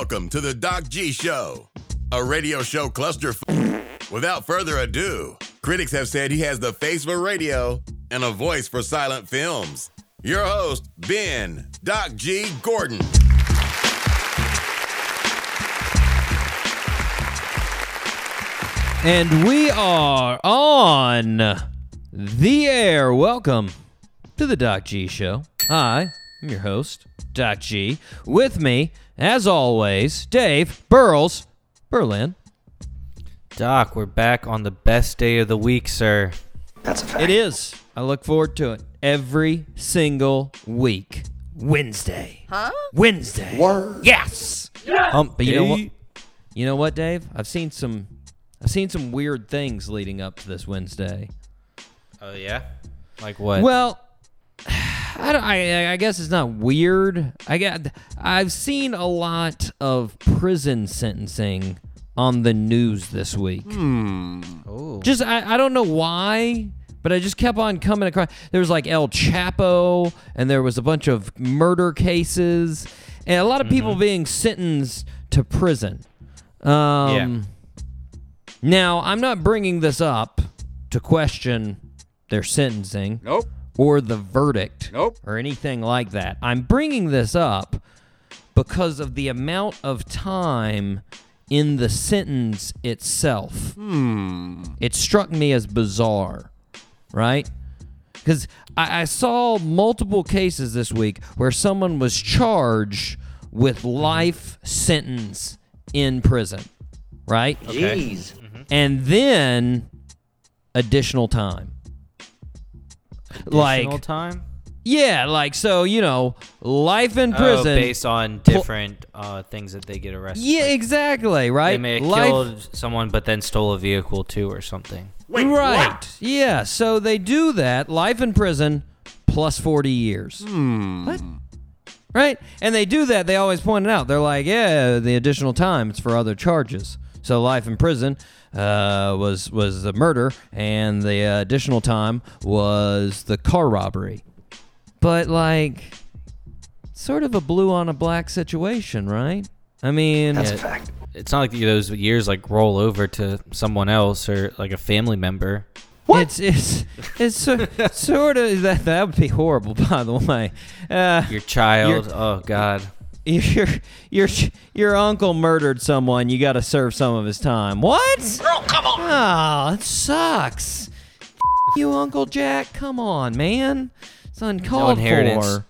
welcome to the Doc G Show, a radio show cluster. F- Without further ado, critics have said he has the face for radio and a voice for silent films. Your host, Ben Doc G Gordon. And we are on the air. Welcome to the Doc G Show. Hi, I am your host, Doc G. With me, as always, Dave Burles Berlin. Doc, we're back on the best day of the week, sir. That's a fact. It is. I look forward to it every single week. Wednesday. Huh? Wednesday. Word. Yes. Hump But you know what? You know what, Dave? I've seen some. I've seen some weird things leading up to this Wednesday. Oh yeah. Like what? Well, I, don't, I, I guess it's not weird. I got. I've seen a lot of prison sentencing on the news this week. oh. Just I, I don't know why, but I just kept on coming across. There was like El Chapo, and there was a bunch of murder cases, and a lot of people being sentenced to prison. Um, Now I'm not bringing this up to question their sentencing Nope. Or the verdict Nope. or anything like that. I'm bringing this up because of the amount of time in the sentence itself. Hmm. It struck me as bizarre, right? Because I, I saw multiple cases this week where someone was charged with life sentence in prison, right? Okay. And then additional time. Like Additional time? yeah, like so, you know, life in prison. Oh, based on different uh, things that they get arrested. yeah, Like, exactly, right? They may have life, killed someone, but then stole a vehicle too, or something. right. Yeah, so they do that, life in prison plus 40 years. What? Right? And they do that, they always point it out. They're like, yeah, the additional time it's for other charges. So life in prison uh, was was the murder, and the uh, additional time was the car robbery. But like, sort of a blue on a black situation, right? I mean, Yeah, It's not like those years like roll over to someone else or like a family member. What? It's it's it's so, sort of that that would be horrible. By the way, uh, Your child. oh God. your your your uncle murdered someone. You got to serve some of his time. What? Oh come on! Oh, it sucks. you, Uncle Jack. Come on, man. It's uncalled inheritance. for.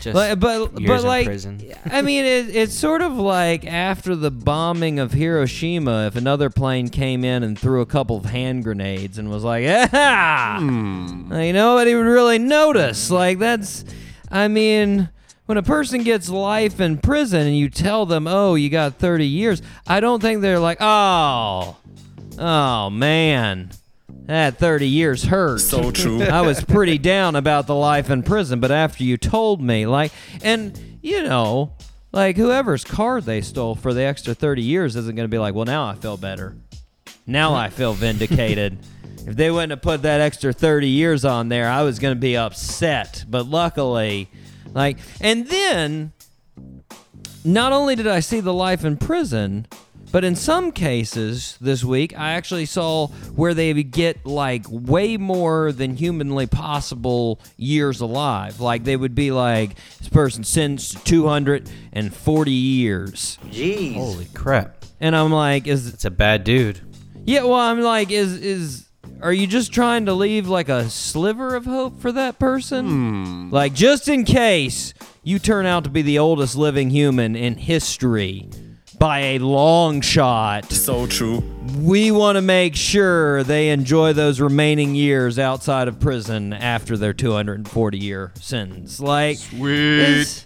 Just But but, years but like prison. I mean it, it's sort of like after the bombing of Hiroshima if another plane came in and threw a couple of hand grenades and was like ah you know nobody would really notice like that's I mean when a person gets life in prison and you tell them oh you got 30 years I don't think they're like oh oh man that 30 years hurt So true. I was pretty down about the life in prison, but after you told me, like, and you know, like whoever's card they stole for the extra 30 years isn't going to be like, well, now I feel better. Now I feel vindicated. if they wouldn't have put that extra 30 years on there, I was going to be upset. But luckily, like, and then not only did I see the life in prison, but in some cases this week, I actually saw where they would get like way more than humanly possible years alive. Like they would be like, this person sentenced to 240 years. Jeez. Holy crap. And I'm like, is It's a bad dude. yeah, well, I'm like, is is are you just trying to leave like a sliver of hope for that person? Hmm. Like just in case you turn out to be the oldest living human in history by a long shot. So true. We want to make sure they enjoy those remaining years outside of prison after their 240 year sentence. Like it's-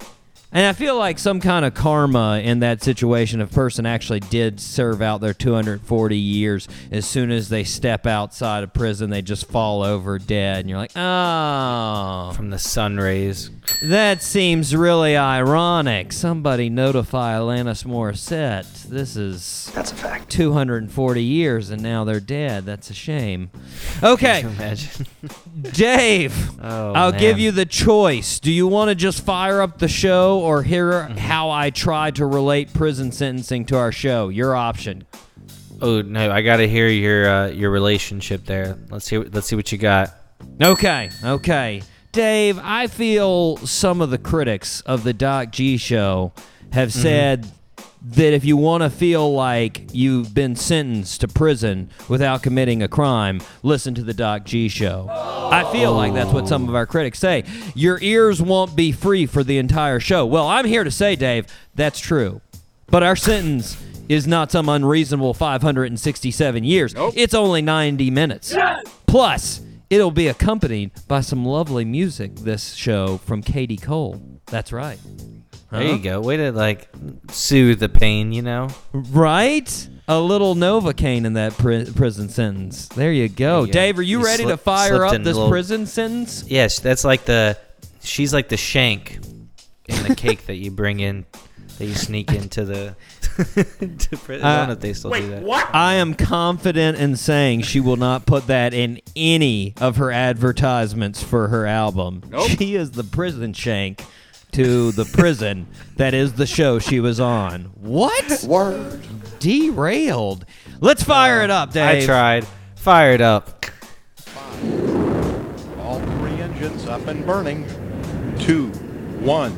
and I feel like some kind of karma in that situation. If a person actually did serve out their 240 years, as soon as they step outside of prison, they just fall over dead, and you're like, oh, From the sun rays. That seems really ironic. Somebody notify Alanis Morissette. This is That's a fact. 240 years and now they're dead. That's a shame. Okay, imagine? Dave, Oh, I'll give you the choice. Do you want to just fire up the show or hear Mm-hmm. how I try to relate prison sentencing to our show? Your option. Oh no, I gotta hear your uh, your relationship there. Let's see. Let's see what you got. Okay, okay. Dave, I feel some of the critics of the Doc G show have Mm-hmm. said that if you want to feel like you've been sentenced to prison without committing a crime, listen to the Doc G show. I feel like that's what some of our critics say. Your ears won't be free for the entire show. Well, I'm here to say, Dave, that's true. But our sentence is not some unreasonable 567 years. It's only 90 minutes. Plus, it'll be accompanied by some lovely music this show from Katie Cole. That's right. There you go. Way to like soothe the pain. You know. Right? A little Novocaine in that pri- prison sentence. There you go. There you go. Dave, are you, You ready to fire up this little- prison sentence? Yes, that's like the. She's like the shank in the cake that you bring in, that you sneak into the. to prison. I don't know uh, if they still do that. I am confident in saying she will not put that in any of her advertisements for her album. Nope. She is the prison shank to the prison that is the show she was on. What? Word. Derailed. Let's fire it up, Dave. I tried. Fire it up. All three engines up and burning. Two, one,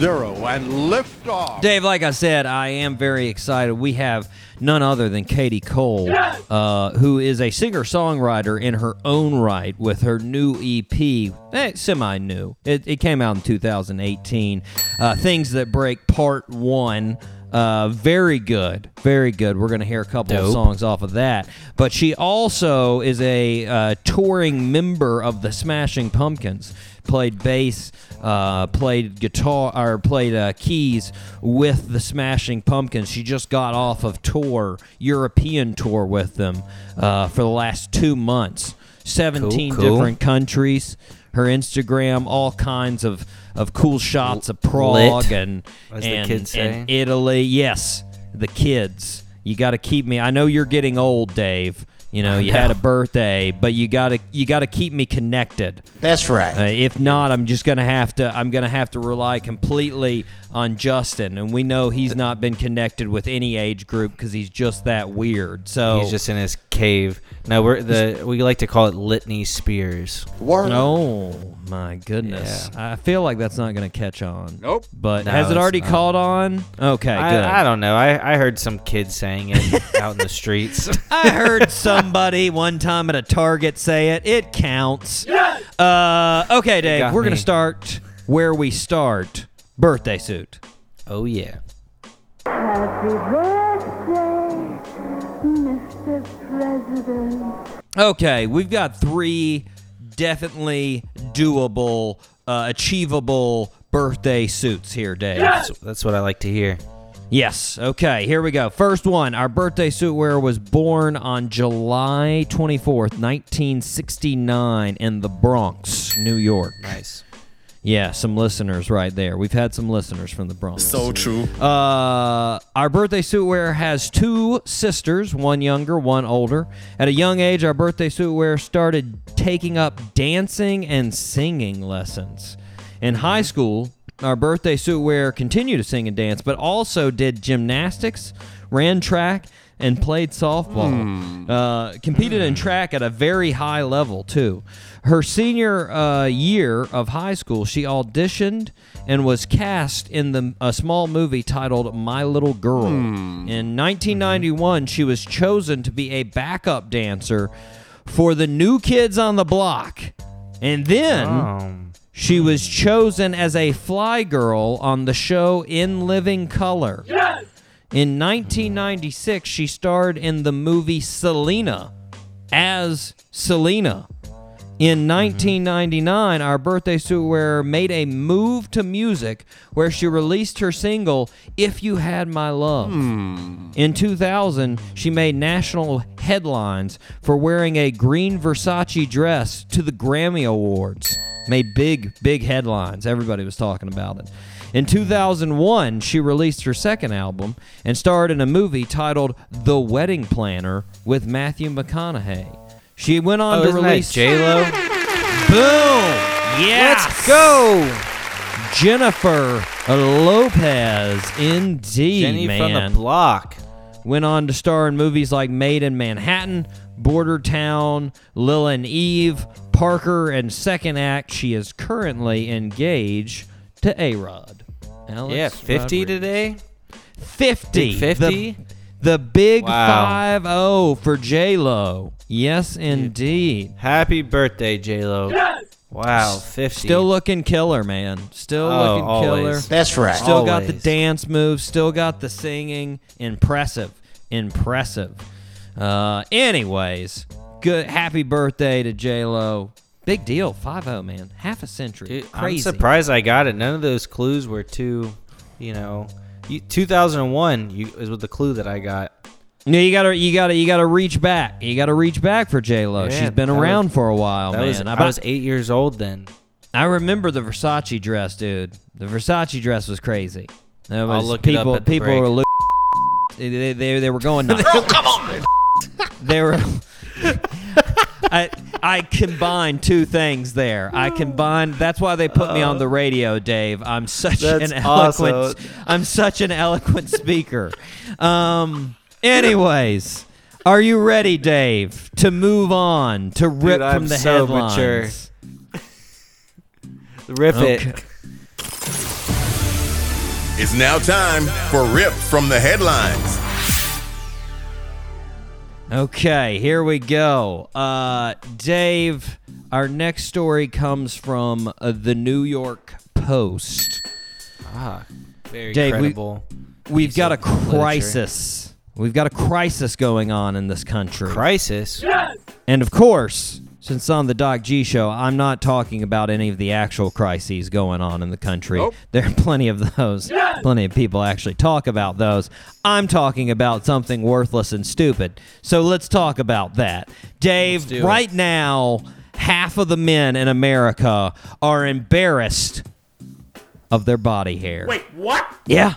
zero, and lift off. Dave, like I said, I am very excited. We have none other than Katie Cole, uh, who is a singer songwriter in her own right with her new EP, eh, semi new. It, it came out in 2018. Uh, Things That Break Part 1. Uh, very good, very good. We're gonna hear a couple of songs off of that. But she also is a uh, touring member of the Smashing Pumpkins. Played bass, uh, played guitar, or played uh, keys with the Smashing Pumpkins. She just got off of tour, European tour with them uh, for the last two months. Seventeen Cool, cool. different countries. Her Instagram, all kinds of, of cool shots of Prague Lit, and and, and Italy. Yes, the kids. You got to keep me. I know you're getting old, Dave. You know, you had a birthday, but you got to you got to keep me connected. That's right. Uh, if not, I'm just gonna have to. I'm gonna have to rely completely on Justin, and we know he's not been connected with any age group because he's just that weird. So He's just in his cave. No, we're the we like to call it Litany Spears. Word. Oh my goodness! I feel like that's not gonna catch on. Nope. But No, has it it's already not. caught on? Okay, good. I, I don't know. I, I heard some kids saying it out in the streets. I heard somebody one time at a Target say it. It counts. Uh, okay, Dave, got we're going me. to start where we start. Birthday suit. oh yeah. Happy birthday, Mr. President. Okay, we've got three definitely doable, uh, achievable birthday suits here, Dave. That's, that's what I like to hear. Yes. Okay, here we go. First one. Our birthday suit wearer was born on July 24th, 1969, in the Bronx, New York. Nice. Yeah, some listeners right there. We've had some listeners from the Bronx. So true. Uh, our birthday suit wearer has two sisters, one younger, one older. At a young age, our birthday suit wearer started taking up dancing and singing lessons. In high school, our birthday suit wearer continued to sing and dance, but also did gymnastics, ran track, and played softball. Uh, competed in track at a very high level, too. Her senior uh, year of high school, she auditioned and was cast in the, a small movie titled My Little Girl. In 1991, she was chosen to be a backup dancer for the New Kids on the Block. And then. Um, She was chosen as a fly girl on the show In Living Color. In 1996, she starred in the movie Selena as Selena. In mm-hmm. 1999, our birthday suit wearer made a move to music where she released her single, If You Had My Love. Hmm. In 2000, she made national headlines for wearing a green Versace dress to the Grammy Awards. Made big, big headlines. Everybody was talking about it. In 2001, she released her second album and starred in a movie titled The Wedding Planner with Matthew McConaughey. She went on Oh, to release J Lo? Boom! Yes! Let's go, Jennifer Lopez, indeed, Jenny man. from the block. Went on to star in movies like Maid in Manhattan, Border Town, Lila and Eve, Parker, and Second Act. She is currently engaged to A Rod. Yeah, 50 today. 50. Big 50? The, the big Wow. 5 0 for J Lo. Yes, indeed. Happy birthday, J Lo. Wow, 50. Still looking killer, man. Still Oh, looking always. killer. That's right. Still got the dance moves. Still got the singing. Impressive. Impressive. Uh, anyways, good. Happy birthday to J Lo. Big deal. 5-0, man. Half a century. Dude, Crazy. I'm surprised I got it. None of those clues were too, you know. You, 2001 you, is with the clue that I got. No, you gotta, you gotta, you gotta reach back. You gotta reach back for J Lo. Yeah, She's been that around was- for a while, That man. was, I, I was eight years old then. I remember the Versace dress, dude. The Versace dress was crazy. That was, I'll look it up people, at the people break. were. Lo- they, they, they were going nuts. oh, come on! they were. I I combined two things there. I combined. That's why they put me on the radio, Dave. I'm such That's an eloquent. awesome. I'm such an eloquent speaker. Um. Anyways, are you ready, Dave, to move on to rip Dude, I'm from the so headlines? mature. Rip Okay. it. It's now time for Rip from the Headlines. Okay, here we go. Uh, Dave, our next story comes from uh, the New York Post. Ah, very Dave, we- credible. We've got a of literature. crisis. We've got a crisis going on in this country. Crisis. Yes! and of course, since on the Doc G show, I'm not talking about any of the actual crises going on in the country. There are plenty of those. Plenty of people actually talk about those. I'm talking about something worthless and stupid. So let's talk about that. Dave, do it. right now, half of the men in America are embarrassed of their body hair. Wait, what? Yeah.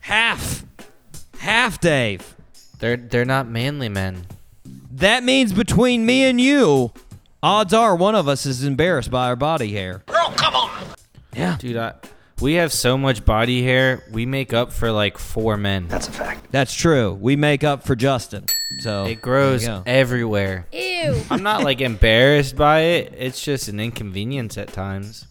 Half. Half, Dave. They're they're not manly men. That means between me and you, odds are one of us is embarrassed by our body hair. Girl, come on. Yeah, Dude, I, we have so much body hair. We make up for like four men. That's a fact. That's true. We make up for Justin. So It grows there you go. everywhere. Ew. I'm not like embarrassed by it. It's just an inconvenience at times.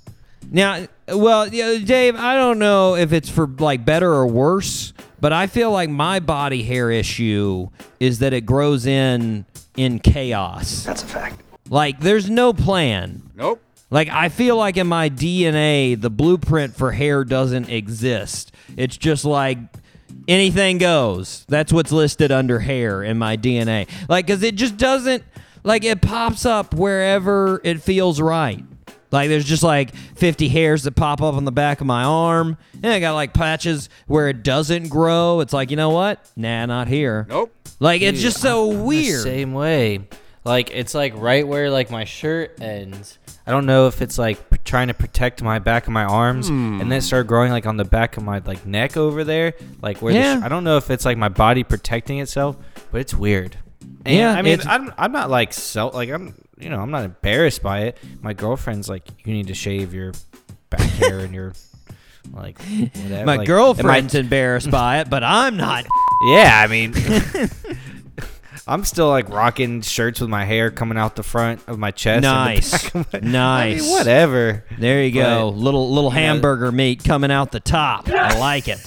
Now, well, yeah, Dave, I don't know if it's for like better or worse, but I feel like my body hair issue is that it grows in in chaos. That's a fact. Like there's no plan. Nope. Like I feel like in my DNA, the blueprint for hair doesn't exist. It's just like anything goes. That's what's listed under hair in my DNA. Like cuz it just doesn't like it pops up wherever it feels right. Like there's just like 50 hairs that pop up on the back of my arm. And I got like patches where it doesn't grow. It's like, you know what? Nah, not here. Nope. Like it's just so I'm weird. same way. Like it's like right where like my shirt ends. I don't know if it's like p- trying to protect my back of my arms, and then it hmm. started growing like on the back of my like neck over there, like where. Yeah. The sh- I don't know if it's like my body protecting itself, but it's weird. And, Yeah, I mean, it's- I'm I'm not like self like I'm you know I'm not embarrassed by it. My girlfriend's like, you need to shave your back hair and your like whatever. My like, girlfriend's and embarrassed by it, but I'm not. yeah, I mean. I'm still like rocking shirts with my hair coming out the front of my chest. Nice. my- Nice. I mean, whatever. There you go. But, little little you know- hamburger meat coming out the top. I like it.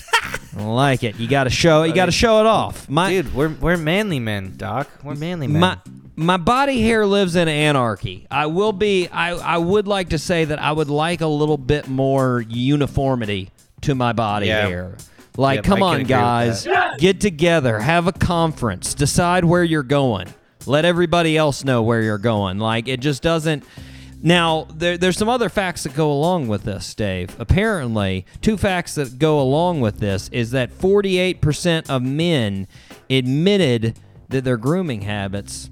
I like it. You got to show. You got to show it off. My Dude, we're we're manly men, Doc. We're manly men. my my body hair lives in anarchy. I will be. I I would like to say that I would like a little bit more uniformity to my body Yeah. hair. Like, Yep, come on, guys, get together, have a conference, decide where you're going. Let everybody else know where you're going. Like, it just doesn't. Now, there, there's some other facts that go along with this, Dave. Apparently, two facts that go along with this is that 48% of men admitted that their grooming habits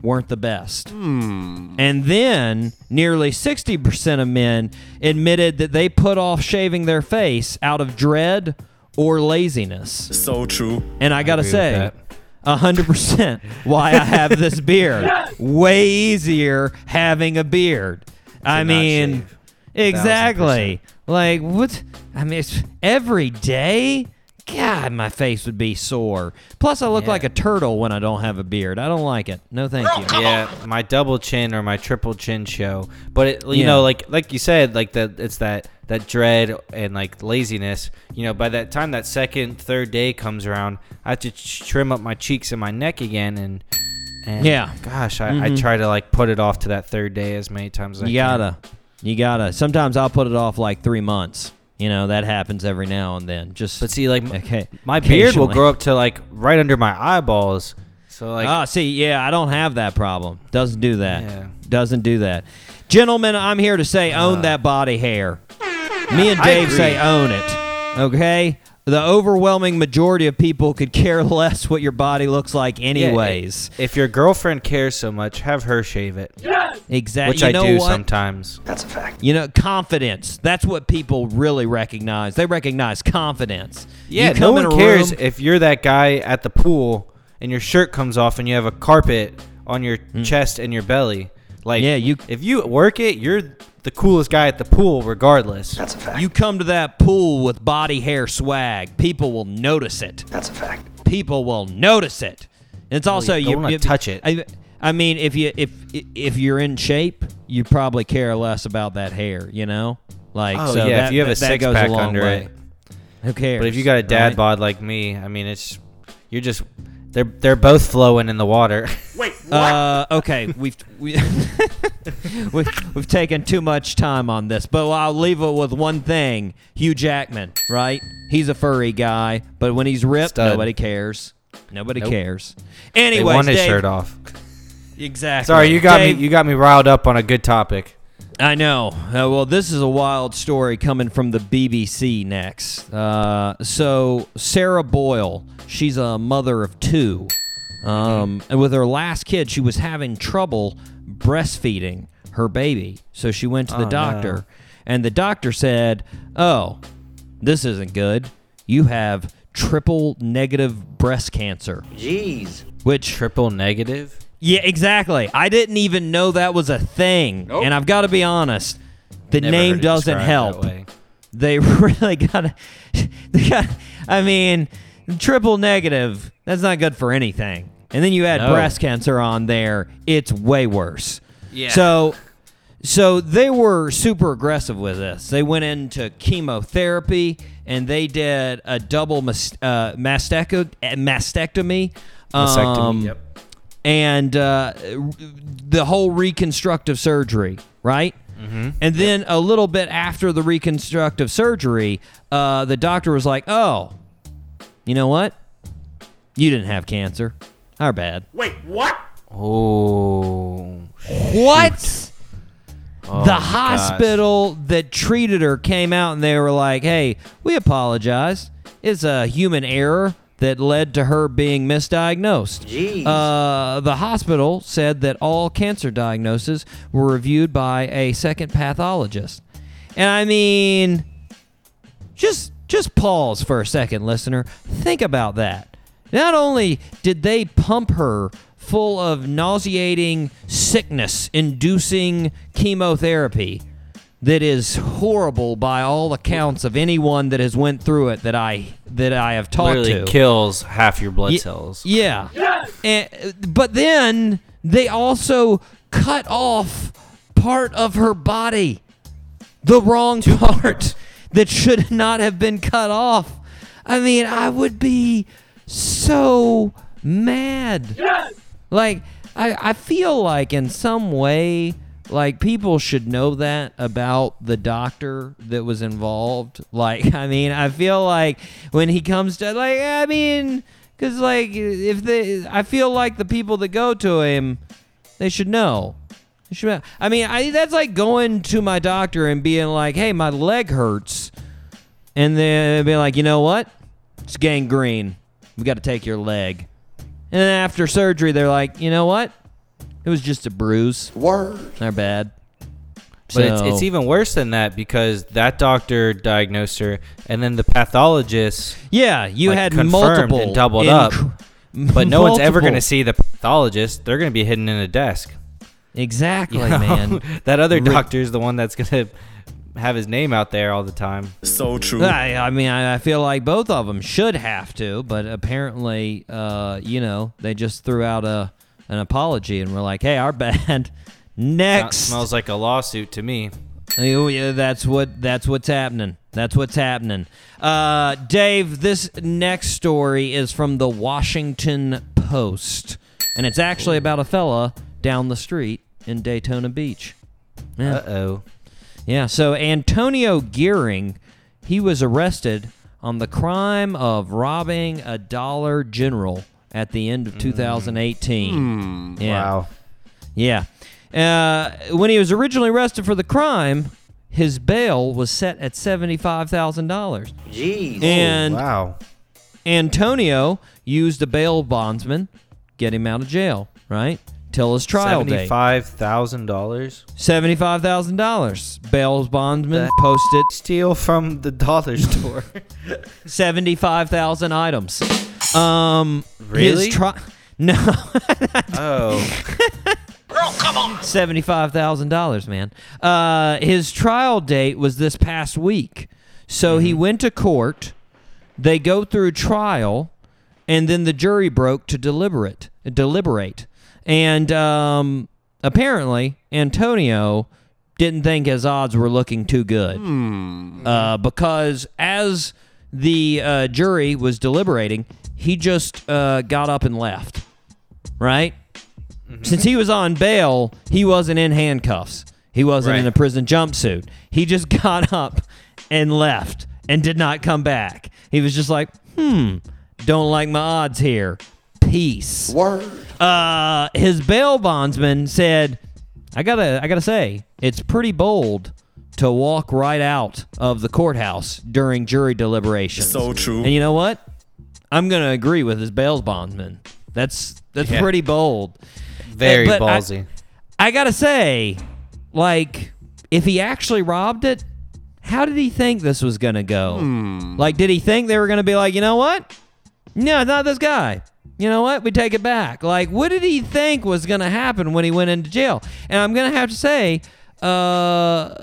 weren't the best. Hmm. And then nearly 60% of men admitted that they put off shaving their face out of dread or laziness. So true. And I got to agree with say, that. a hundred percent why I have this beard. Way easier having a beard. I mean, shave. exactly. Like what? I mean, it's every day. God, my face would be sore. Plus, I look Yeah. like a turtle when I don't have a beard. I don't like it. No, thank you. yeah, my double chin or my triple chin show. But it, you Yeah. know, like like you said, like that it's that that dread and like laziness. You know, by that time that second, third day comes around, I have to trim up my cheeks and my neck again, and and Yeah. gosh, I, I try to like put it off to that third day as many times as You can. gotta, you gotta. Sometimes I'll put it off like three months. You know that happens every now and then. Just But see, like okay, my beard will grow up to like right under my eyeballs. So like, Ah, see, yeah, I don't have that problem. Doesn't do that. Yeah. Doesn't do that. Gentlemen, I'm here to say own that body hair. Me and Dave say own it. Okay? The overwhelming majority of people could care less what your body looks like yeah, anyways. if your girlfriend cares so much, have her shave it, exactly. which you I know do what? sometimes. That's a fact. You know, confidence. That's what people really recognize. They recognize confidence. Yeah, you no come in one a cares room- if you're that guy at the pool and your shirt comes off and you have a carpet on your hmm. chest and your belly. Like. Yeah, you- if you work it, you're the coolest guy at the pool, regardless. That's a fact. You come to that pool with body hair swag, people will notice it. That's a fact. People will notice it. And it's also you you don't wanna you- touch it. I, I mean, if you if if you're in shape, you probably care less about that hair. You know, like Oh, so yeah, that, if you have a that, that six goes pack a long under way. it. Who cares? But if you got a dad right? bod like me, I mean, it's you're just they're they're both flowing in the water. Wait, what? Uh, okay, we've we, we've we've taken too much time on this, but I'll leave it with one thing: Hugh Jackman, right? He's a furry guy, but when he's ripped, Stud. nobody cares. Nobody Nope. cares. they Anyways, want his Dave- shirt off. Exactly. Sorry, you got Dave, me you got me riled up on a good topic. I know. Uh, well, this is a wild story coming from the BBC next. Uh, so, Sarah Boyle, she's a mother of two. Um, and with her last kid, she was having trouble breastfeeding her baby. So, she went to the Oh, doctor, no. and the doctor said, Oh, this isn't good. You have triple negative breast cancer. Jeez. Which Triple negative. Yeah, exactly. I didn't even know that was a thing. And I've got to be honest, the Never name doesn't help. They really got to. They got. I mean, triple negative. That's not good for anything. And then you add No. breast cancer on there. It's way worse. Yeah. So. So they were super aggressive with this. They went into chemotherapy and they did a double mas- uh, masteco- uh, mastectomy. Vasectomy, Um, yep. And uh, the whole reconstructive surgery, right? Mm-hmm. And then a little bit after the reconstructive surgery, uh, the doctor was like, "Oh, you know what? You didn't have cancer. Our bad." Wait, what? Oh. What? Oh, the gosh. hospital that treated her came out and they were like, "Hey, we apologize. It's a human error that led to her being misdiagnosed." Uh, the hospital said that all cancer diagnoses were reviewed by a second pathologist. And I mean, just just pause for a second, listener. Think about that. Not only did they pump her full of nauseating sickness inducing chemotherapy that is horrible by all accounts of anyone that has went through it that I that I have talked Literally to. kills half your blood Ye- cells. Yeah. Yes! And, but then they also cut off part of her body. The wrong part that should not have been cut off. I mean, I would be so mad. Yes! Like, I, I feel like in some way, like people should know that about the doctor that was involved. Like, I mean, I feel like when he comes to, like, I mean, because, like, if they, I feel like the people that go to him, they should know. They should, I mean, I, that's like going to my doctor and being like, hey, my leg hurts. And then being like, you know what? It's gangrene. We got to take your leg. And then after surgery, they're like, you know what? It was just a bruise. Word. They're bad. But it's, it's even worse than that because that doctor diagnosed her, and then the pathologist. Yeah, you like, had confirmed multiple and doubled inc- up, But no one's ever going to see the pathologist. They're going to be hidden in a desk. Exactly, You know? man. that other doctor is the one that's going to have his name out there all the time. So true. I, I mean, I, I feel like both of them should have to, but apparently, uh, you know, they just threw out a an apology and we're like, "Hey, our bad." That Next, smells like a lawsuit to me. Oh, yeah, that's what that's what's happening. That's what's happening. Uh, Dave, this next story is from the Washington Post, and it's actually about a fella down the street in Daytona Beach. Yeah. Uh oh. Yeah, so Antonio Gearing, he was arrested on the crime of robbing a Dollar General at the end of 2018. Yeah. Wow. Yeah. Uh, when he was originally arrested for the crime, his bail was set at $75,000. Jeez. And wow. Antonio used a bail bondsman, get him out of jail, right? Till his trial date. Seventy-five thousand dollars. $75,000. Bail bondsman posted Steal from the dollar store. 75,000 items. Um, Really? His tri- no, oh. seventy-five thousand dollars, man. Uh, his trial date was this past week, so he went to court. They go through trial, and then the jury broke to deliberate, deliberate, and um, apparently Antonio didn't think his odds were looking too good, uh, because as the uh, jury was deliberating, he just uh, got up and left, right? Since he was on bail, he wasn't in handcuffs. He wasn't in a prison jumpsuit. He just got up and left and did not come back. He was just like, hmm, don't like my odds here. Peace. Word. Uh, his bail bondsman said, "I gotta, I gotta say, it's pretty bold to walk right out of the courthouse during jury deliberations." So true. And you know what? I'm gonna agree with his bail bondsman. That's that's Yeah. pretty bold. Very But ballsy. I gotta say, like, if he actually robbed it, how did he think this was gonna go? Hmm. Like, did he think they were gonna be like, you know what? No, it's not this guy. You know what? We take it back. Like, what did he think was gonna happen when he went into jail? And I'm gonna have to say, uh,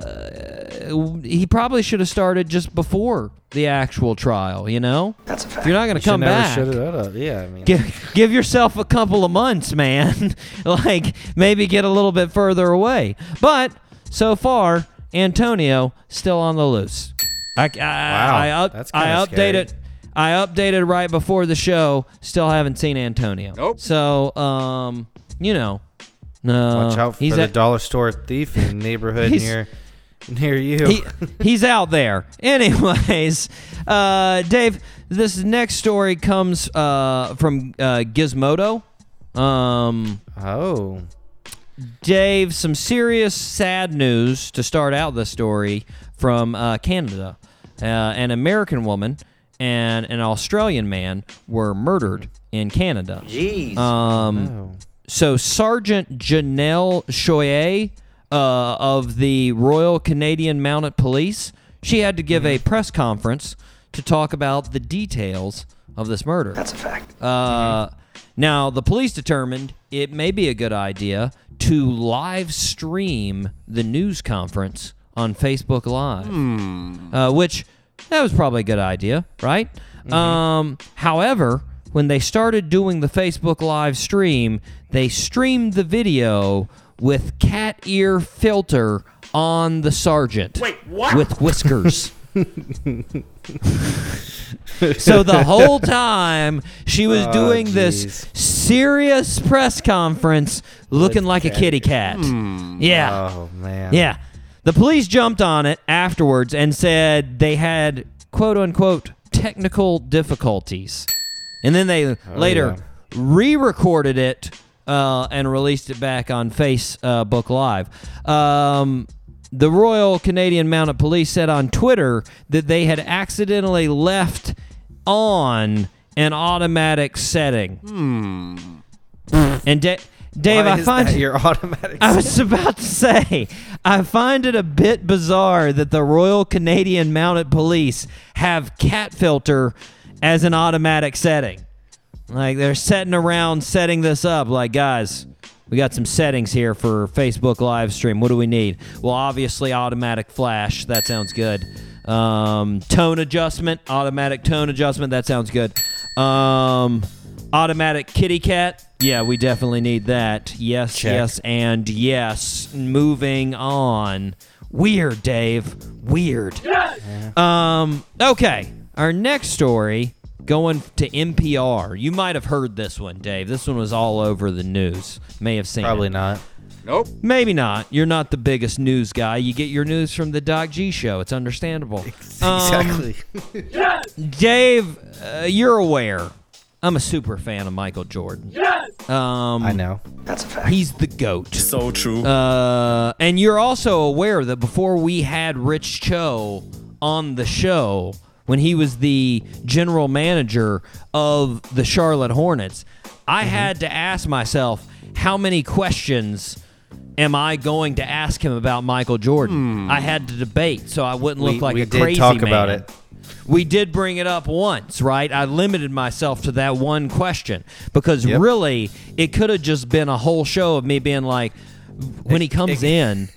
he probably should have started just before the actual trial. You know, That's a fact. if you're not gonna Should come never back, should have. Yeah, I mean. give, give yourself a couple of months, man. like maybe get a little bit further away. But so far, Antonio still on the loose. I, I, Wow, I, up, that's I kinda scary. updated. I updated right before the show. Still haven't seen Antonio. Nope. So, um, you know, no, Watch out for he's the at- dollar store thief in the neighborhood near near you. he, he's out there. Anyways, uh, Dave, this next story comes uh, from uh, Gizmodo. Um, oh. Dave, some serious sad news to start out the story from uh, Canada. Uh, an American woman and an Australian man were murdered in Canada. Jeez. Um, Oh. So Sergeant Janelle Shoihet uh, of the Royal Canadian Mounted Police, she had to give a press conference to talk about the details of this murder. That's a fact. Uh, Now, the police determined it may be a good idea to live stream the news conference on Facebook Live, uh, which that was probably a good idea, right? Um, however, when they started doing the Facebook Live stream, they streamed the video with cat ear filter on the sergeant. Wait, what? With whiskers. so the whole time she was Oh, doing this serious press conference looking like a kitty cat. Hmm. Yeah. Oh man. Yeah. The police jumped on it afterwards and said they had quote unquote technical difficulties. And then they later yeah. re recorded it uh, and released it back on Facebook Live. Um, the Royal Canadian Mounted Police said on Twitter that they had accidentally left on an automatic setting. And da- Dave, Why I find your automatic. I was about to say, I find it a bit bizarre that the Royal Canadian Mounted Police have cat filter as an automatic setting. Like they're setting around setting this up. Like, guys, we got some settings here for Facebook live stream. What do we need? Well, obviously, automatic flash. That sounds good. Um, tone adjustment, automatic tone adjustment. That sounds good. Um, automatic kitty cat. Yeah, we definitely need that. Yes, Check. yes, and yes. Moving on. Weird, Dave. Weird. Yes! Um. Okay. Our next story going to NPR. You might have heard this one, Dave. This one was all over the news. May have seen it. Probably not. Nope. Maybe not. You're not the biggest news guy. You get your news from the Doc G show. It's understandable. Um, exactly. Dave, uh, you're aware. I'm a super fan of Michael Jordan. Yes! Um, I know. That's a fact. He's the GOAT. So true. Uh, and you're also aware that before we had Rich Cho on the show, when he was the general manager of the Charlotte Hornets, I Mm-hmm. had to ask myself, how many questions am I going to ask him about Michael Jordan? I had to debate so I wouldn't look Hmm. We- like we a did crazy talk man. about it. We did bring it up once, right? I limited myself to that one question because Yep. really it could have just been a whole show of me being like, when he comes in,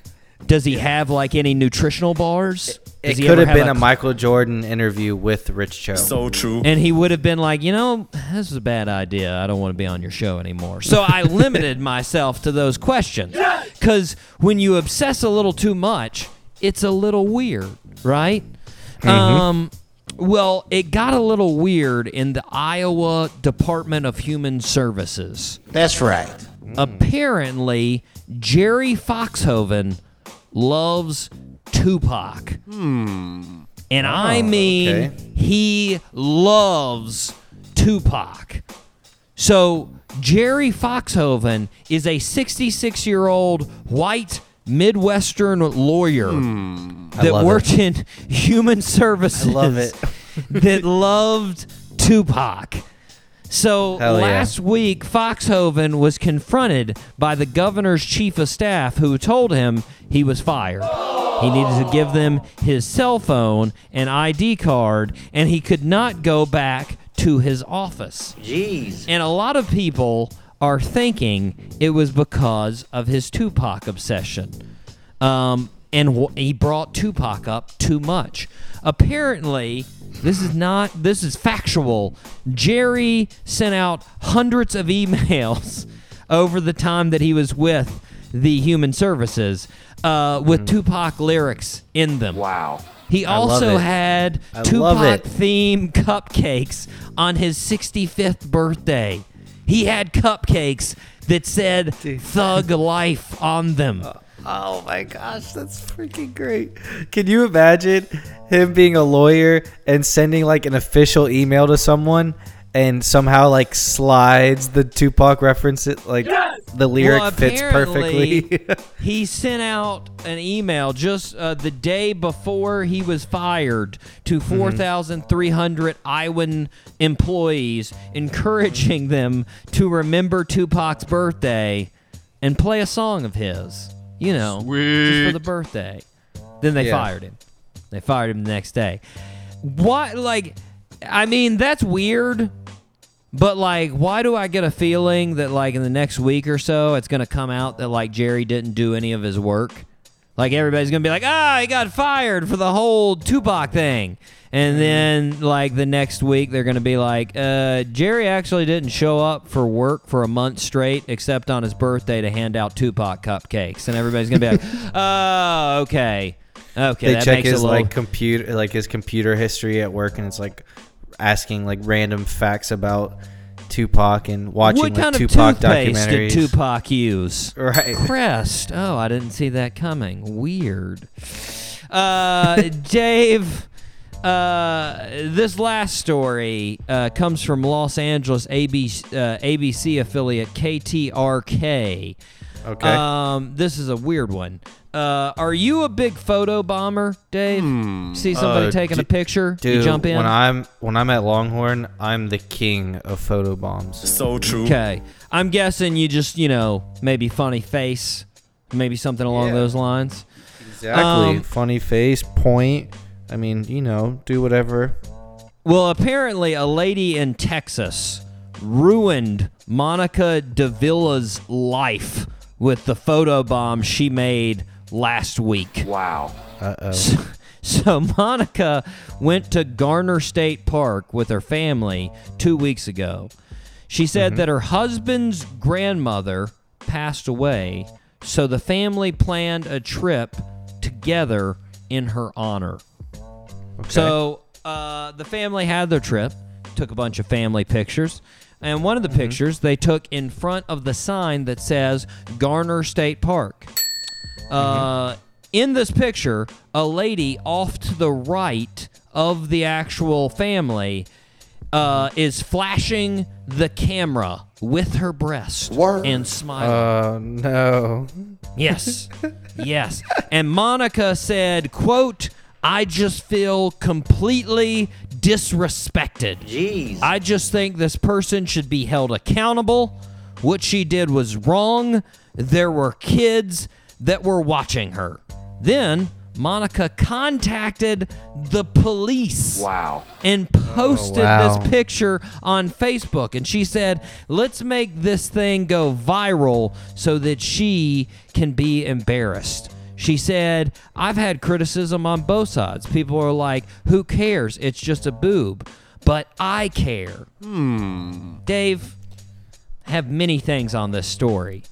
does he have like any nutritional bars? It Does he could have been a a Michael Jordan interview with Rich Cho. so true. and he would have been like, you know, this is a bad idea. I don't want to be on your show anymore. So I limited myself to those questions. Because when you obsess a little too much, it's a little weird, right? Um, well, it got a little weird in the Iowa Department of Human Services. That's right. Apparently, Jerry Foxhoven loves Tupac. Hmm. And I oh, mean, okay. he loves Tupac. So, Jerry Foxhoven is a 66 year old white Midwestern lawyer hmm. that love worked in human services love it. that loved Tupac. So Hell yeah. last week, Foxhoven was confronted by the governor's chief of staff who told him he was fired. He needed to give them his cell phone and ID card, and he could not go back to his office. Jeez. And a lot of people are thinking it was because of his Tupac obsession. Um, and wh- he brought Tupac up too much. Apparently, this is not, this is factual. Jerry sent out hundreds of emails over the time that he was with the Human Services uh, with Tupac lyrics in them. Wow. He also had I Tupac it. themed cupcakes on his 65th birthday. He had cupcakes that said Thug Life on them. Oh my gosh, that's freaking great. Can you imagine him being a lawyer and sending like an official email to someone and somehow like slides the Tupac reference it like the lyric Well, fits perfectly. he sent out an email just uh, the day before he was fired to Mm-hmm. 4,300 Iowan employees, encouraging them to remember Tupac's birthday and play a song of his. You know, just for the birthday. Then they Yeah. fired him. They fired him the next day. What, like, I mean, that's weird. But like, why do I get a feeling that like in the next week or so it's gonna come out that like Jerry didn't do any of his work? Like everybody's gonna be like, ah, he got fired for the whole Tupac thing, and then like the next week they're gonna be like, uh, Jerry actually didn't show up for work for a month straight except on his birthday to hand out Tupac cupcakes, and everybody's gonna be like, oh, okay, okay, they that check makes his a little. like computer like his computer history at work and it's like asking like random facts about Tupac and watching what like kind of Tupac toothpaste documentaries. did Tupac use? Right. Crest. Oh, I didn't see that coming. Weird. Uh, Dave, uh, this last story uh, comes from Los Angeles ABC, uh, ABC affiliate KTRK. Okay. Um, this is a weird one. Uh, are you a big photo bomber, Dave? See somebody Uh, taking a d- picture, Dude, you jump in. when I'm when I'm at Longhorn, I'm the king of photo bombs. So true. okay, I'm guessing you just you know maybe funny face, maybe something along Yeah. those lines. Exactly. Um, Funny face, point. I mean, you know, do whatever. Well, apparently, a lady in Texas ruined Monica Davila's life with the photo bomb she made last week. Wow. Uh oh. So Monica went to Garner State Park with her family two weeks ago. She said that her husband's grandmother passed away, so the family planned a trip together in her honor. Okay. So uh, the family had their trip, took a bunch of family pictures, and one of the pictures they took in front of the sign that says Garner State Park. Uh, in this picture, a lady off to the right of the actual family uh, is flashing the camera with her breast and smiling. Oh no. Yes. yes. And Monica said, quote, I just feel completely disrespected. Jeez. I just think this person should be held accountable. What she did was wrong. There were kids that were watching her. Then Monica contacted the police Wow. and posted oh, wow. this picture on Facebook. And she said, let's make this thing go viral so that she can be embarrassed. She said, I've had criticism on both sides. People are like, who cares? It's just a boob. But I care. Hmm. Dave, have many things on this story.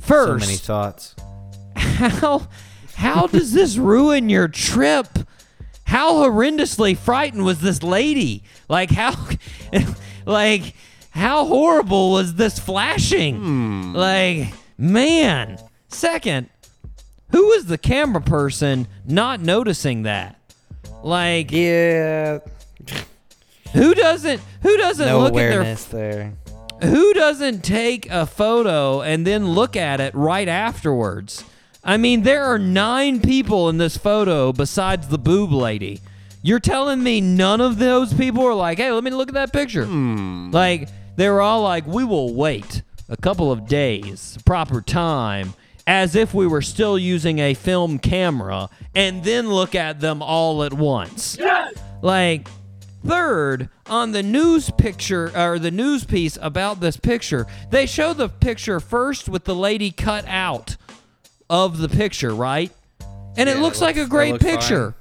First, So many thoughts. how how does this ruin your trip? How horrendously frightened was this lady? Like how like how horrible was this flashing? Like man. Second, who was the camera person not noticing that? Like Yeah. who doesn't who doesn't No look at their awareness there. who doesn't take a photo and then look at it right afterwards? I mean, there are nine people in this photo besides the boob lady. You're telling me none of those people are like, hey, let me look at that picture? Hmm. Like, they were all like, we will wait a couple of days, proper time, as if we were still using a film camera, and then look at them all at once. Yes! Like, Third, on the news picture or the news piece about this picture, they show the picture first with the lady cut out of the picture, right? And it looks it like a great looks picture.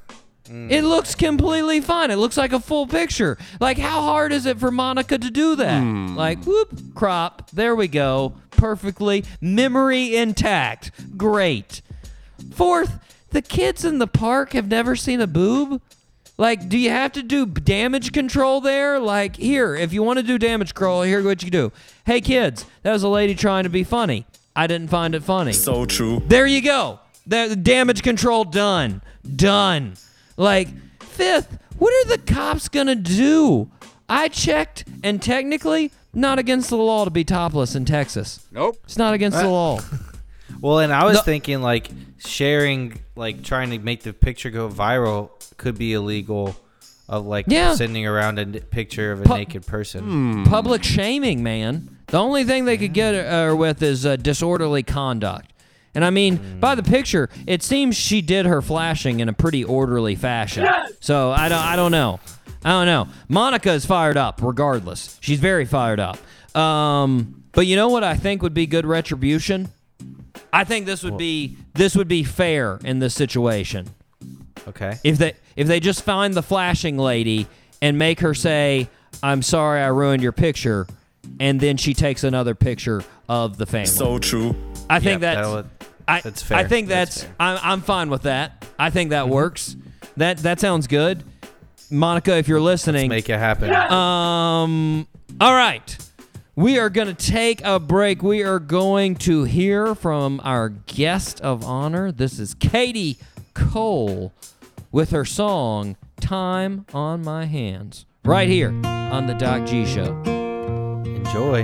It looks completely fine. It looks like a full picture. Like, how hard is it for Monica to do that? Like, whoop, crop. There we go. Perfectly. Memory intact. Great. Fourth, the kids in the park have never seen a boob. Like, do you have to do damage control there? Like, here, if you want to do damage control, here's what you do. Hey, kids, that was a lady trying to be funny. I didn't find it funny. So true. There you go. The damage control done. Done. Like, fifth, what are the cops gonna do? I checked, and technically, not against the law to be topless in Texas. Nope. It's not against the uh, law. Well, and I was No- thinking like sharing, like trying to make the picture go viral could be illegal. Of like Yeah. sending around a n- picture of a Pu- naked person. Hmm. Public shaming, man. The only thing they could get her with is uh, disorderly conduct. And I mean, by the picture, it seems she did her flashing in a pretty orderly fashion. So I don't, I don't know. I don't know. Monica is fired up, regardless. She's very fired up. Um, but you know what I think would be good retribution? I think this would be this would be fair in this situation. Okay. If they if they just find the flashing lady and make her say, "I'm sorry, I ruined your picture," and then she takes another picture of the family. So true. I think Yep, that's would- I, that's fair. I think That's that's. Mm-hmm. I'm, I'm fine with that. I think that works. That that sounds good. Monica, if you're listening, make it happen. um, all right. We are going to take a break. We are going to hear from our guest of honor. This is Katie Cole with her song Time on My Hands, right here on The Doc G Show. Enjoy.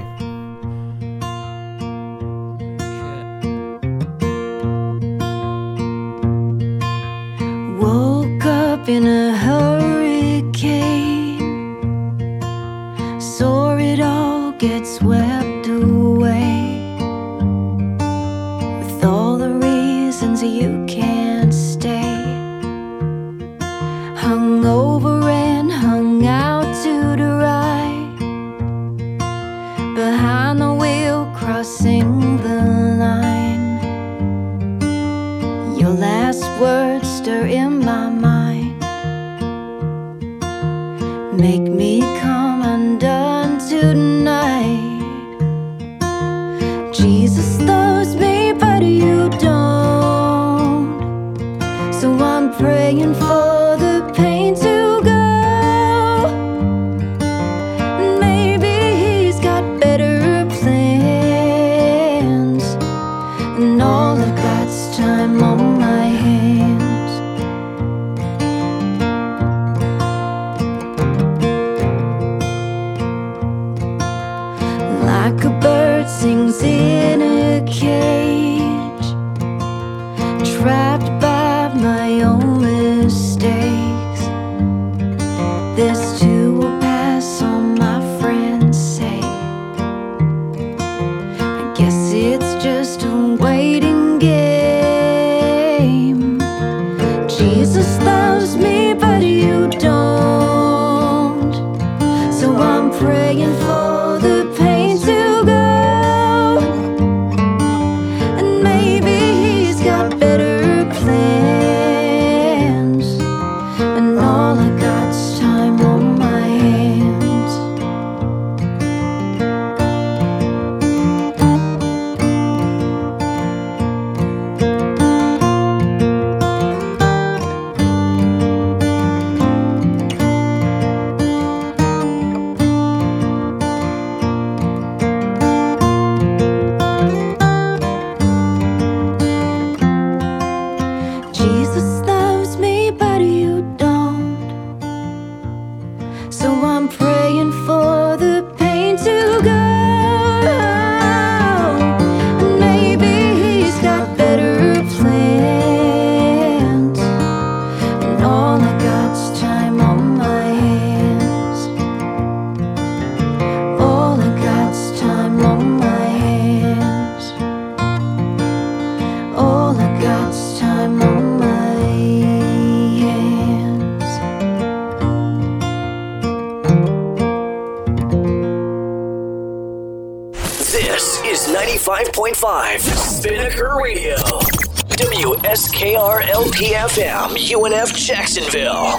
This is 95.5 Spinnaker Radio. WSKR LPFM, UNF Jacksonville.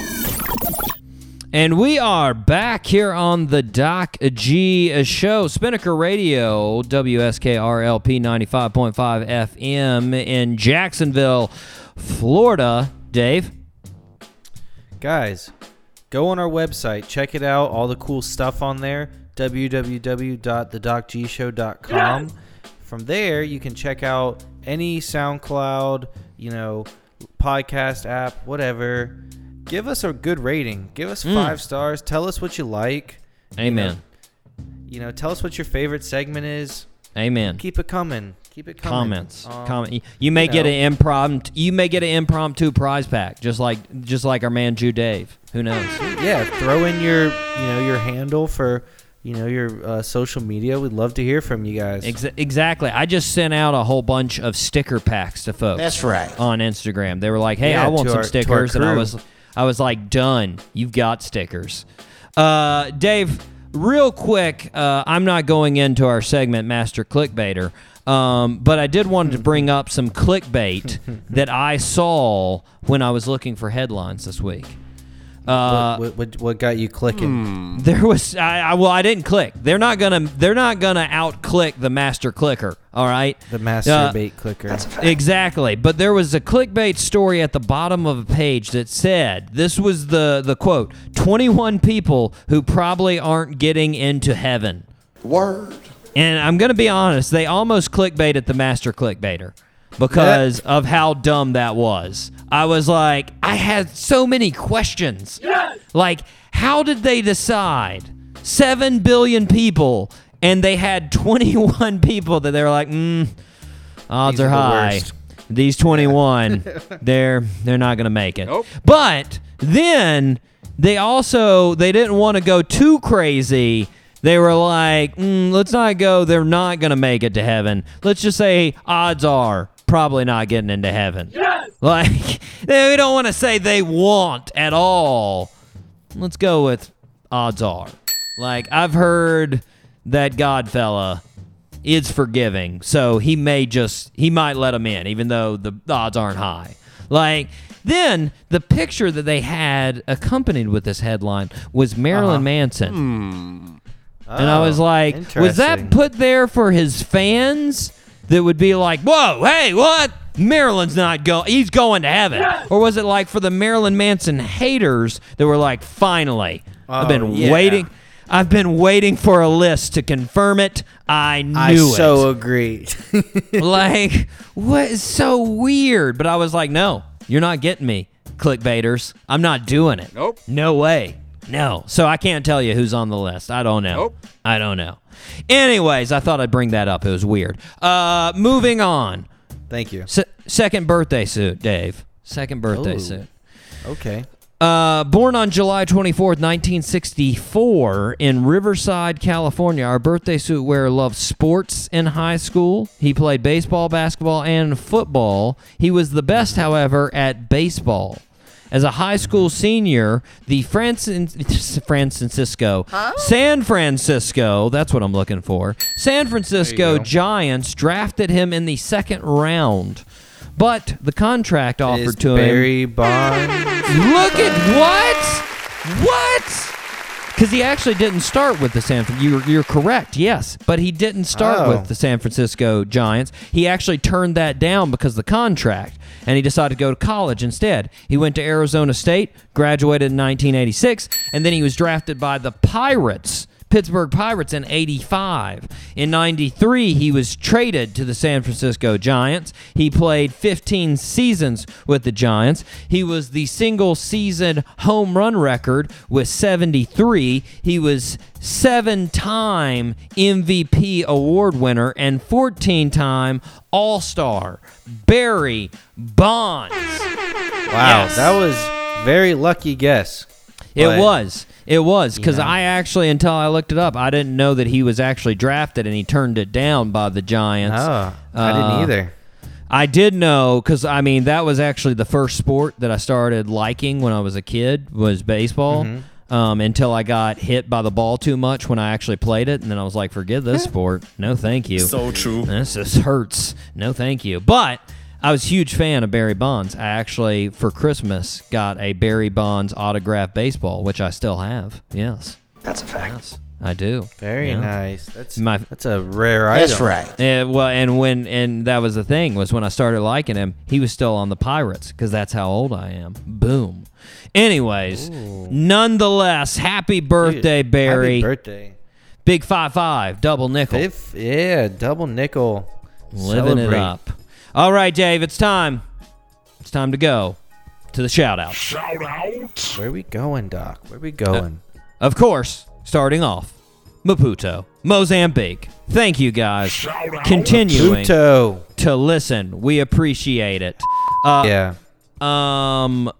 And we are back here on the Doc G show, Spinnaker Radio, WSKRLP 95.5 FM in Jacksonville, Florida. Dave? Guys, go on our website, check it out, all the cool stuff on there, www.thedocgshow.com. From there, you can check out any SoundCloud, you know, podcast app, whatever. Give us a good rating. Give us Mm. five stars. Tell us what you like. Amen. You know, tell us what your favorite segment is. Amen. Keep it coming. Keep it coming. Comments. Um, Comment. You may you get know. an impromptu. You may get an impromptu prize pack, just like just like our man Jew Dave. Who knows? Yeah, throw in your, you know, your handle for, you know, your uh, social media. We'd love to hear from you guys. Ex- exactly. I just sent out a whole bunch of sticker packs to folks. That's right. On Instagram, they were like, "Hey, Yeah, I want some our- stickers," and I was, I was like, "Done. You've got stickers." Uh, Dave, real quick, uh, I'm not going into our segment, Master Clickbaiter, um, but I did want to bring up some clickbait that I saw when I was looking for headlines this week. Uh, what, what, what, what got you clicking? there was I, I well I didn't click. They're not gonna they're not gonna out click the master clicker. All right, The master Uh, bait clicker. Exactly. But there was a clickbait story at the bottom of a page that said this was the the quote 21 people who probably aren't getting into heaven. Word. And I'm going to be honest, they almost clickbaited the master clickbaiter because of how dumb that was. I was like, I had so many questions. Like, how did they decide 7 billion people and they had 21 people that they were like, mm, odds These are are the high. worst. These 21, they're they're not going to make it. Nope. But then they also they didn't want to go too crazy. They were like, mm, let's not go. They're not going to make it to heaven. Let's just say odds are probably not getting into heaven. Yes. Like we don't want to say they want at all. Let's go with odds are. Like I've heard that God fella is forgiving, so he may just he might let him in, even though the odds aren't high. Like then the picture that they had accompanied with this headline was Marilyn uh-huh. Manson. Hmm. And I was Oh, like, was that put there for his fans that would be like, whoa, hey, what? Marilyn's not going, he's going to heaven. Or was it like for the Marilyn Manson haters that were like, finally, I've Oh, been yeah. waiting. I've been waiting for a list to confirm it. I knew I it. so agree. like, what is so weird? But I was like, no, you're not getting me, clickbaiters. I'm not doing it. Nope. No way. No. So I can't tell you who's on the list. I don't know. Nope. I don't know. Anyways, I thought I'd bring that up. It was weird. Uh, moving on. Thank you. Se- second birthday suit, Dave. Second birthday Ooh. suit. Okay. Uh, born on July 24th, 1964, in Riverside, California, our birthday suit wearer loved sports in high school. He played baseball, basketball, and football. He was the best, however, at baseball. As a high school senior, the Francin- Francisco, San Francisco, that's what I'm looking for, San Francisco. Giants drafted him in the second round. But the contract offered to him. Barry Bonds. Look at what? What? Because he actually didn't start with the San. You're you're correct. Yes, but he didn't start Oh. with the San Francisco Giants. He actually turned that down because of the contract, and he decided to go to college instead. He went to Arizona State, graduated in 1986, and then he was drafted by the Pirates. Pittsburgh Pirates in 85. In 93, he was traded to the San Francisco Giants. He played 15 seasons with the Giants. He was the single season home run record with 73. He was seven time MVP award winner and 14 time All Star. Barry Bonds. Wow, Yes. that was very lucky guess. It was. It was because Yeah. I actually, until I looked it up, I didn't know that he was actually drafted and he turned it down by the Giants. Oh, I Uh, didn't either. I did know because I mean that was actually the first sport that I started liking when I was a kid was baseball. Mm-hmm. Um, until I got hit by the ball too much when I actually played it, and then I was like, "Forget this sport. No, thank you." So true. This just hurts. No, thank you. But I was a huge fan of Barry Bonds. I actually, for Christmas, got a Barry Bonds autographed baseball, which I still have. Yes, That's a fact. yes, I do. Very Yeah. nice. That's My- that's a rare item. That's right. Yeah, well, and when and that was the thing was when I started liking him, he was still on the Pirates because that's how old I am. Boom. Anyways, nonetheless, happy birthday, Barry. Happy birthday. Big five five, double nickel, If yeah, double nickel. living it up. All right, Dave, it's time. It's time to go to the shout out. Shout out. Where are we going, Doc? Where are we going? Of course, starting off, Maputo, Mozambique. Thank you guys. Shout out. Continuing Pluto. to listen, we appreciate it. Uh, Yeah. Um,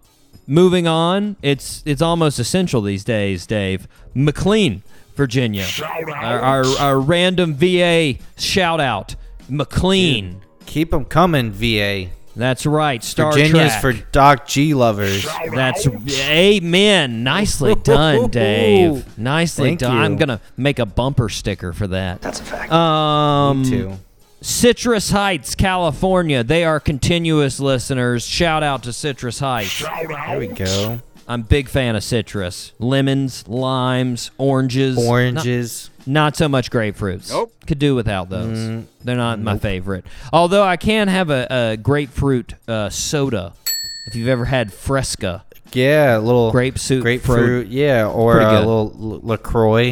moving on, it's it's almost essential these days, Dave. McLean, Virginia. Our, our our random VA shout out, McLean. Keep them coming, VA. That's right. Star Virginia's Trek. for Doc G lovers. That's amen. Nicely done, Dave. Nicely Thank done. you. I'm gonna make a bumper sticker for that. That's a fact. Um, Too. Citrus Heights, California. They are continuous listeners. Shout out to Citrus Heights. There we go. I'm a big fan of citrus. Lemons, limes, oranges. Oranges. Not, not so much grapefruits. Nope. Could do without those. Mm, They're not my favorite. Although I can have a, a grapefruit uh, soda. If you've ever had Fresca. Yeah, a little Grape soup, grapefruit. Yeah, or a little Lacroix.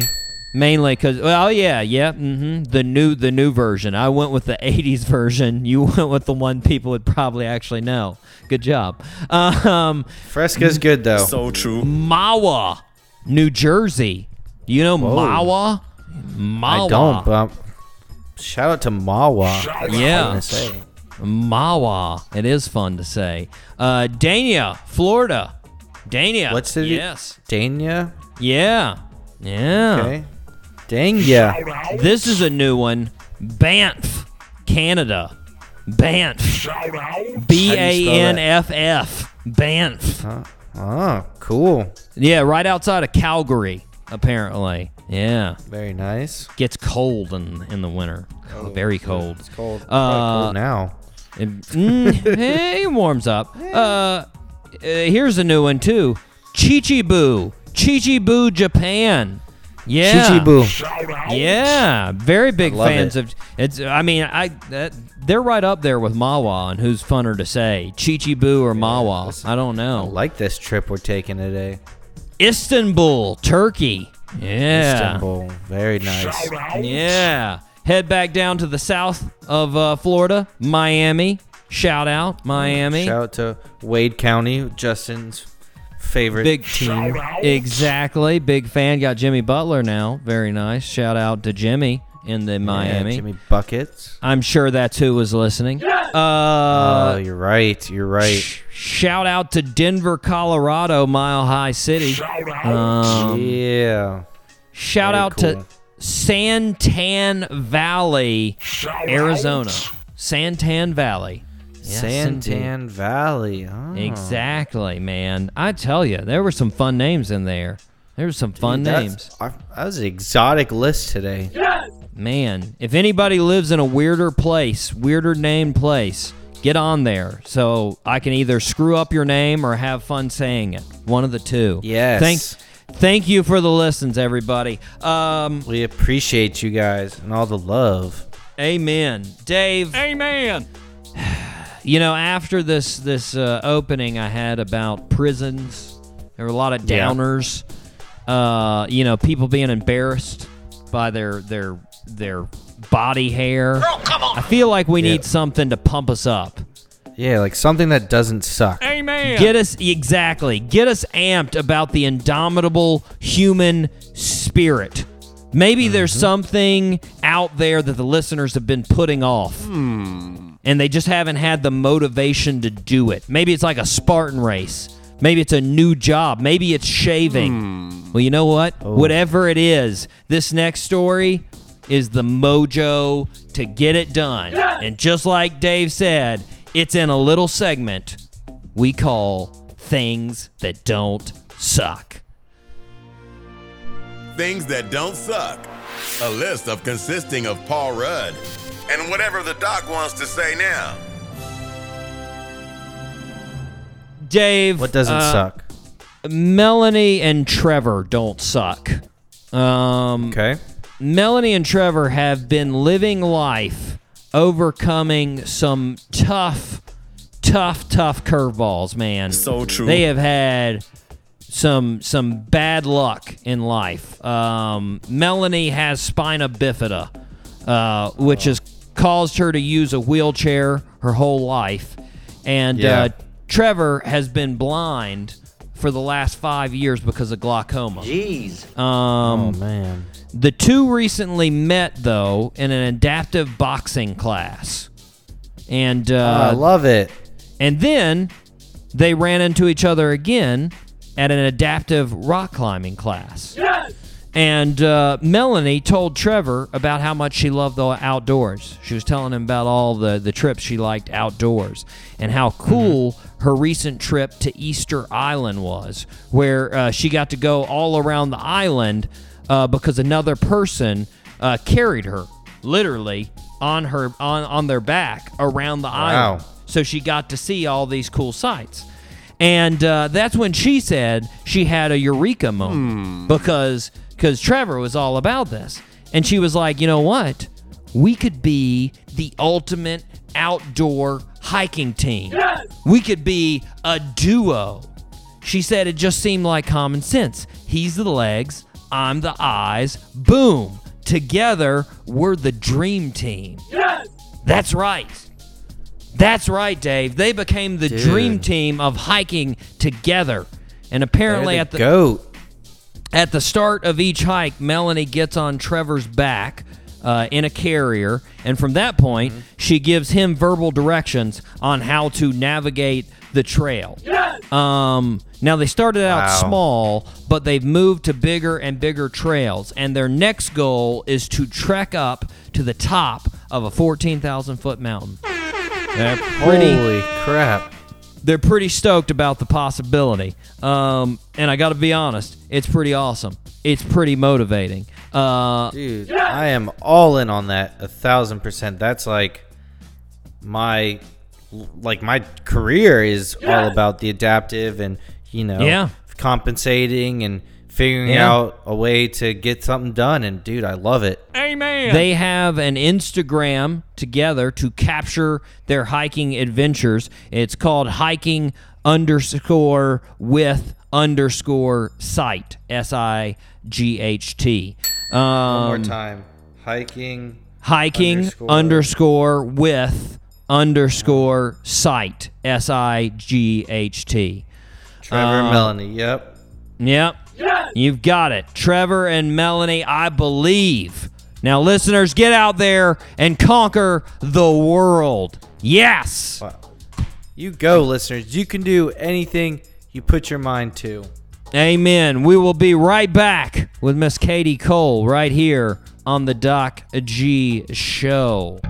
Mainly because, well, yeah, yeah, mm-hmm. The new, the new version. I went with the '80s version. You went with the one people would probably actually know. Good job. Um, Fresca's good though. So true. Mahwah, New Jersey. You know Whoa. Mahwah? Mahwah. I don't, but I'm- shout out to Mahwah. That's Yeah. I'm gonna say. Mahwah. It is fun to say. Uh, Dania, Florida. Dania. What's the Yes. Dania? Yeah. Yeah. Okay. Dang yeah. This is a new one. Banff, Canada. Banff. B A N F F. Banff. Oh, cool. Yeah, right outside of Calgary, apparently. Yeah. Very nice. Gets cold in in the winter. Oh, Very cold. It's cold. Uh, cold now. It, mm, eh, it warms up. Uh, uh, here's a new one too. Chichibu. Chichibu, Japan. Yeah. Chichibu. Yeah, very big fans it. of it's. I mean, I that, they're right up there with Mahwah and who's funner to say, Chichibu or Mahwah. I don't I know. like this trip we're taking today. Istanbul, Turkey. Yeah, Istanbul. Very nice. yeah. Head back down to the south of uh, Florida, Miami. Shout out Miami. Shout out to Wade County, Justin's favorite Big team. Exactly. Big fan. Got Jimmy Butler now. Very nice. Shout out to Jimmy in the Miami. Yeah, Jimmy Buckets. I'm sure that's who was listening. Uh, oh, you're right. You're right. sh- shout out to Denver, Colorado, Mile High City. Shout out. Um, yeah. shout very out cool. to San Tan Valley, Arizona. San Tan Valley. Yes, indeed. San Tan Valley. Oh. Exactly, man. I tell you, there were some fun names in there. There were some fun That's- names. I- That was an exotic list today. Yes! Man, if anybody lives in a weirder place, weirder named place, get on there so I can either screw up your name or have fun saying it. One of the two. Yes. Thanks. thank you for the listens, everybody. Um, We appreciate you guys and all the love. amen, Dave. Amen. You know, after this this uh, opening I had about prisons, there were a lot of Yeah. downers. Uh, you know, people being embarrassed by their their their body hair. Girl, come on. I feel like we Yeah. need something to pump us up. Yeah, like something that doesn't suck. Amen. Get us exactly. Get us amped about the indomitable human spirit. Maybe there's something out there that the listeners have been putting off. And they just haven't had the motivation to do it. Maybe it's like a Spartan race. Maybe it's a new job. Maybe it's shaving. Hmm. Well, you know what? Oh. Whatever it is, this next story is the mojo to get it done. And just like Dave said, it's in a little segment we call Things That Don't Suck. Things that don't suck. A list of consisting of Paul Rudd and whatever the doc wants to say now. Dave. What doesn't uh, suck? Melanie and Trevor don't suck. Um, Okay. Melanie and Trevor have been living life overcoming some tough, tough, tough curveballs, man. So true. They have had some some bad luck in life. Um, Melanie has spina bifida, uh, which has caused her to use a wheelchair her whole life, and Yeah. uh, Trevor has been blind for the last five years because of glaucoma. Jeez. Um, oh man. the two recently met though in an adaptive boxing class, and uh, I love it. and then they ran into each other again at an adaptive rock climbing class. And uh, Melanie told Trevor about how much she loved the outdoors. She was telling him about all the, the trips she liked outdoors and how cool her recent trip to Easter Island was, where uh, she got to go all around the island uh, because another person uh, carried her literally on her on, on their back around the island. So she got to see all these cool sights. And uh, that's when she said she had a eureka moment because because Trevor was all about this. And she was like, you know what? We could be the ultimate outdoor hiking team. We could be a duo. She said it just seemed like common sense. He's the legs, I'm the eyes. Boom. Together, we're the dream team. Yes! That's right. That's right, Dave. They became the dream team of hiking together. And apparently They're at the the goat. At the start of each hike, Melanie gets on Trevor's back uh, in a carrier, and from that point, she gives him verbal directions on how to navigate the trail. Um, now they started out Wow. small, but they've moved to bigger and bigger trails, and their next goal is to trek up to the top of a 14,000 foot mountain. They're pretty Holy crap! They're pretty stoked about the possibility. Um, and I got to be honest, it's pretty awesome. It's pretty motivating. Uh, Dude, I am all in on that a thousand percent. That's like my like my career is all about the adaptive and you know Yeah. compensating and figuring Yeah. out a way to get something done. And dude, I love it. Amen. They have an Instagram together to capture their hiking adventures. It's called hiking underscore with underscore sight S I G H T. One Um, more time, hiking. hiking Underscore. underscore with underscore sight S I G H T. Trevor and Melanie. Yep. Yep. You've got it. Trevor and Melanie, I believe. Now, listeners, get out there and conquer the world. Yes. Wow. You go, listeners. You can do anything you put your mind to. Amen. We will be right back with Miss Katie Cole right here on the Doc G Show.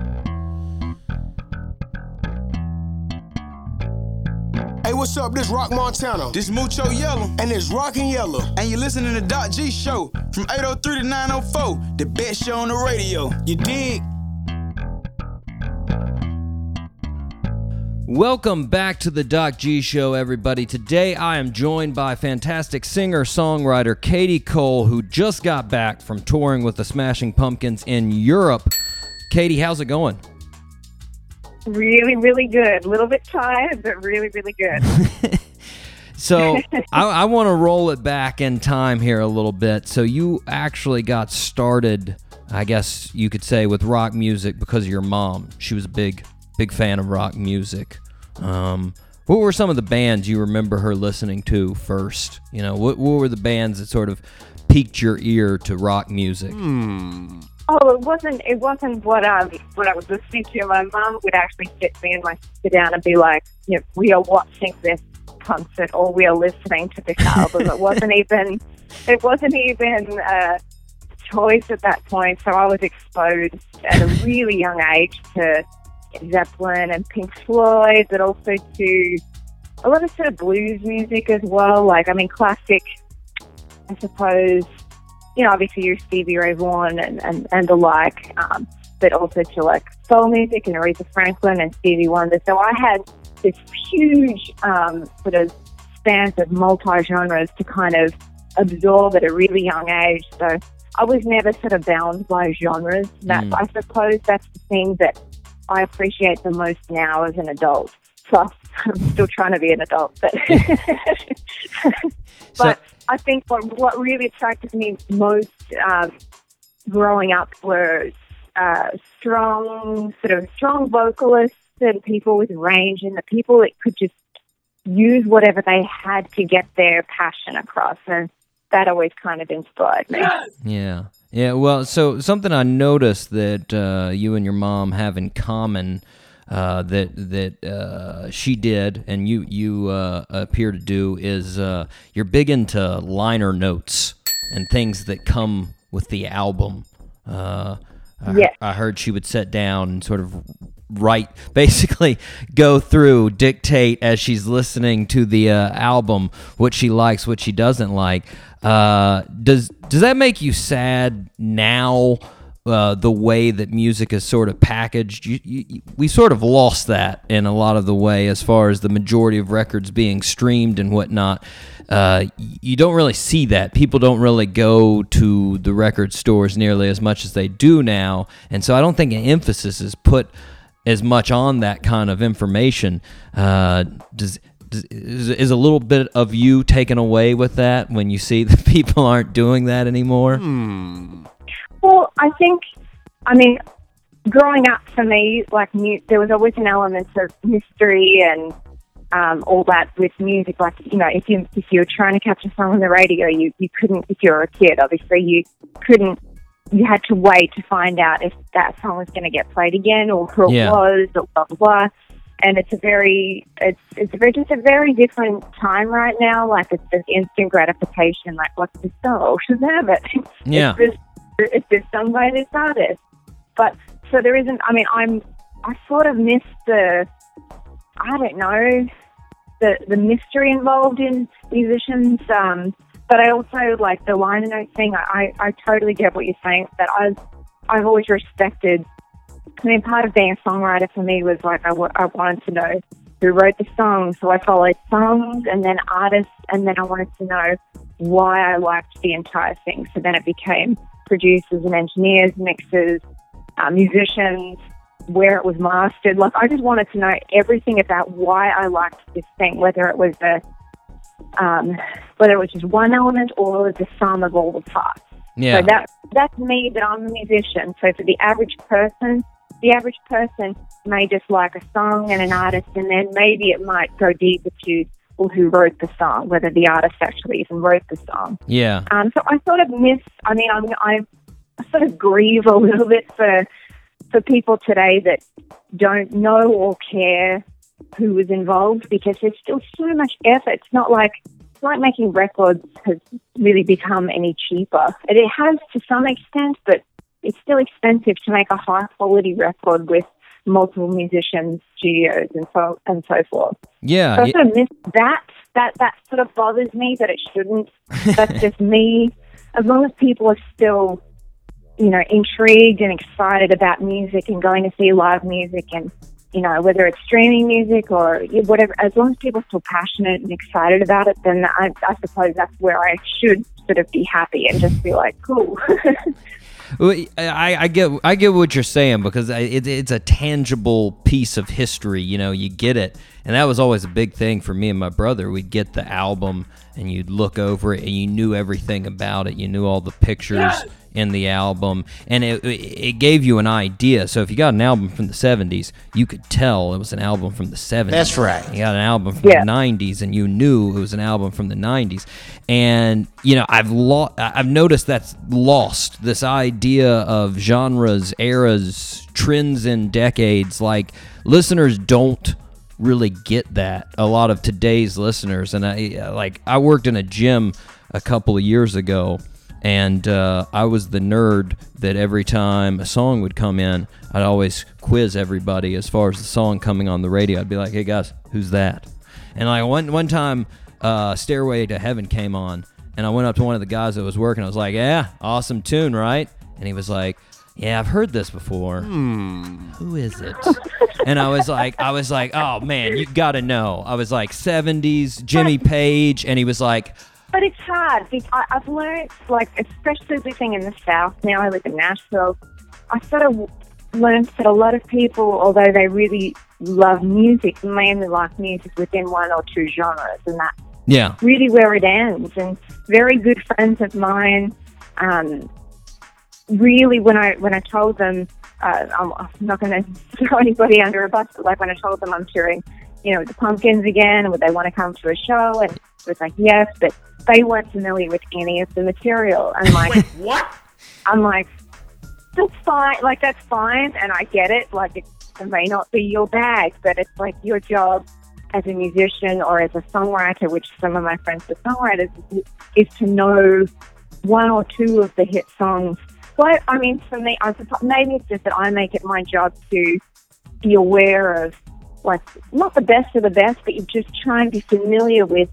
Hey, what's up? This Rock Montana. This Mucho Yellow, and it's Rockin' Yellow. and you're listening to Doc G Show from 803 to 904, the best show on the radio. You dig? Welcome back to the Doc G Show, everybody. Today I am joined by fantastic singer songwriter Katie Cole, who just got back from touring with the Smashing Pumpkins in Europe. Katie, how's it going? Really, really good. A little bit tired, but really, really good. So I, I want to roll it back in time here a little bit. So you actually got started, I guess you could say, with rock music because of your mom. She was a big, big fan of rock music. Um, what were some of the bands you remember her listening to first? You know, what, what were the bands that sort of piqued your ear to rock music? Oh, it wasn't. It wasn't what um what I was listening to. My mum would actually sit me and my sister down and be like, you know, "We are watching this concert or we are listening to this album." it wasn't even. It wasn't even a choice at that point. So I was exposed at a really young age to Zeppelin and Pink Floyd, but also to a lot of sort of blues music as well. Like, I mean, classic, I suppose, you know, obviously your Stevie Ray Vaughan and, and, and the like, um, but also to like soul music and Aretha Franklin and Stevie Wonder. So I had this huge um, sort of spans of multi-genres to kind of absorb at a really young age. So I was never sort of bound by genres. That Mm. I suppose that's the thing that I appreciate the most now as an adult. Plus, I'm still trying to be an adult, but but I think what what really attracted me most um, growing up were uh, strong, sort of strong vocalists and people with range, and the people that could just use whatever they had to get their passion across, and that always kind of inspired me. Yeah. Yeah, well, so something I noticed that uh, you and your mom have in common uh, that that uh, she did and you you uh, appear to do is uh, you're big into liner notes and things that come with the album. Uh, I, Yes. I heard she would sit down and sort of write, basically go through, dictate as she's listening to the uh, album what she likes, what she doesn't like. Uh, does does that make you sad now? Uh, the way that music is sort of packaged, you, you, we sort of lost that in a lot of the way as far as the majority of records being streamed and whatnot. Uh, you don't really see that. People don't really go to the record stores nearly as much as they do now, and so I don't think an emphasis is put as much on that kind of information. Uh, does, is, is a little bit of you taken away with that when you see that people aren't doing that anymore? Well, I think, I mean, growing up for me, like mu- there was always an element of mystery and um, all that with music. Like you know, if you if you were trying to catch a song on the radio, you you couldn't. If you were a kid, obviously, you couldn't you had to wait to find out if that song was going to get played again or who it Yeah. was or blah blah blah. And it's a very, it's it's a very just a very different time right now. Like it's just instant gratification. Like what's this song? Oh, Shazam it! Yeah. It's this, it's this some way this artist. But so there isn't. I mean, I'm I sort of miss the, I don't know, the the mystery involved in musicians. Um, but I also like the liner note thing. I, I, I totally get what you're saying. That I've I've always respected. I mean, part of being a songwriter for me was like I, w- I wanted to know who wrote the song, so I followed songs and then artists, and then I wanted to know why I liked the entire thing. So then it became producers and engineers, mixers, uh, musicians, where it was mastered. Like I just wanted to know everything about why I liked this thing, whether it was a um, whether it was just one element or it was the sum of all the parts. Yeah. So that that's me, but I'm a musician. So for the average person, the average person may just like a song and an artist, and then maybe it might go deeper to well, who wrote the song, whether the artist actually even wrote the song. Yeah. Um, so I sort of miss. I mean, I I sort of grieve a little bit for for people today that don't know or care who was involved because there's still so much effort. It's not like it's like making records has really become any cheaper. And It has to some extent, but it's still expensive to make a high quality record with multiple musicians, studios, and so and so forth. Yeah. So I sort of miss that. That that sort of bothers me that it shouldn't. That's just me. As long as people are still, you know, intrigued and excited about music and going to see live music and you know whether it's streaming music or whatever. As long as people are still passionate and excited about it, then I, I suppose that's where I should sort of be happy and just be like, cool. I, I get I get what you're saying because it, it's a tangible piece of history. You know, you get it, and that was always a big thing for me and my brother. We'd get the album, and you'd look over it, and you knew everything about it. You knew all the pictures in the album, and it it gave you an idea. So if you got an album from the '70s, you could tell it was an album from the '70s. That's right. You got an album from Yeah. the '90s, and you knew it was an album from the '90s. And you know, I've lo- I've noticed that's lost this idea of genres, eras, trends, and decades. Like listeners don't really get that. A lot of today's listeners, and I like I worked in a gym a couple of years ago. And uh, I was the nerd that every time a song would come in, I'd always quiz everybody as far as the song coming on the radio. I'd be like, "Hey guys, who's that?" And like one one time, uh, "Stairway to Heaven" came on, and I went up to one of the guys that was working. I was like, "Yeah, awesome tune, right?" And he was like, "Yeah, I've heard this before. Who is it?" and I was like, "I was like, oh man, you got to know." I was like, "70s Jimmy Page," and he was like, But it's hard. because I, I've learned, like, especially living in the South, now I live in Nashville, I sort of learned that a lot of people, although they really love music, mainly like music within one or two genres, and that's "Yeah, really where it ends. And very good friends of mine, um, really, when I when I told them, uh, I'm, I'm not going to throw anybody under a bus, but like when I told them I'm touring, you know, the Pumpkins again, would they want to come to a show? And it was like yes, but they weren't familiar with any of the material. And like, What? I'm like, that's fine. Like, that's fine. And I get it. Like, it, it may not be your bag, but it's like your job as a musician or as a songwriter, which some of my friends are songwriters, is, is to know one or two of the hit songs. Well, I mean, for me, I suppose maybe it's just that I make it my job to be aware of, like, not the best of the best, but you just try and be familiar with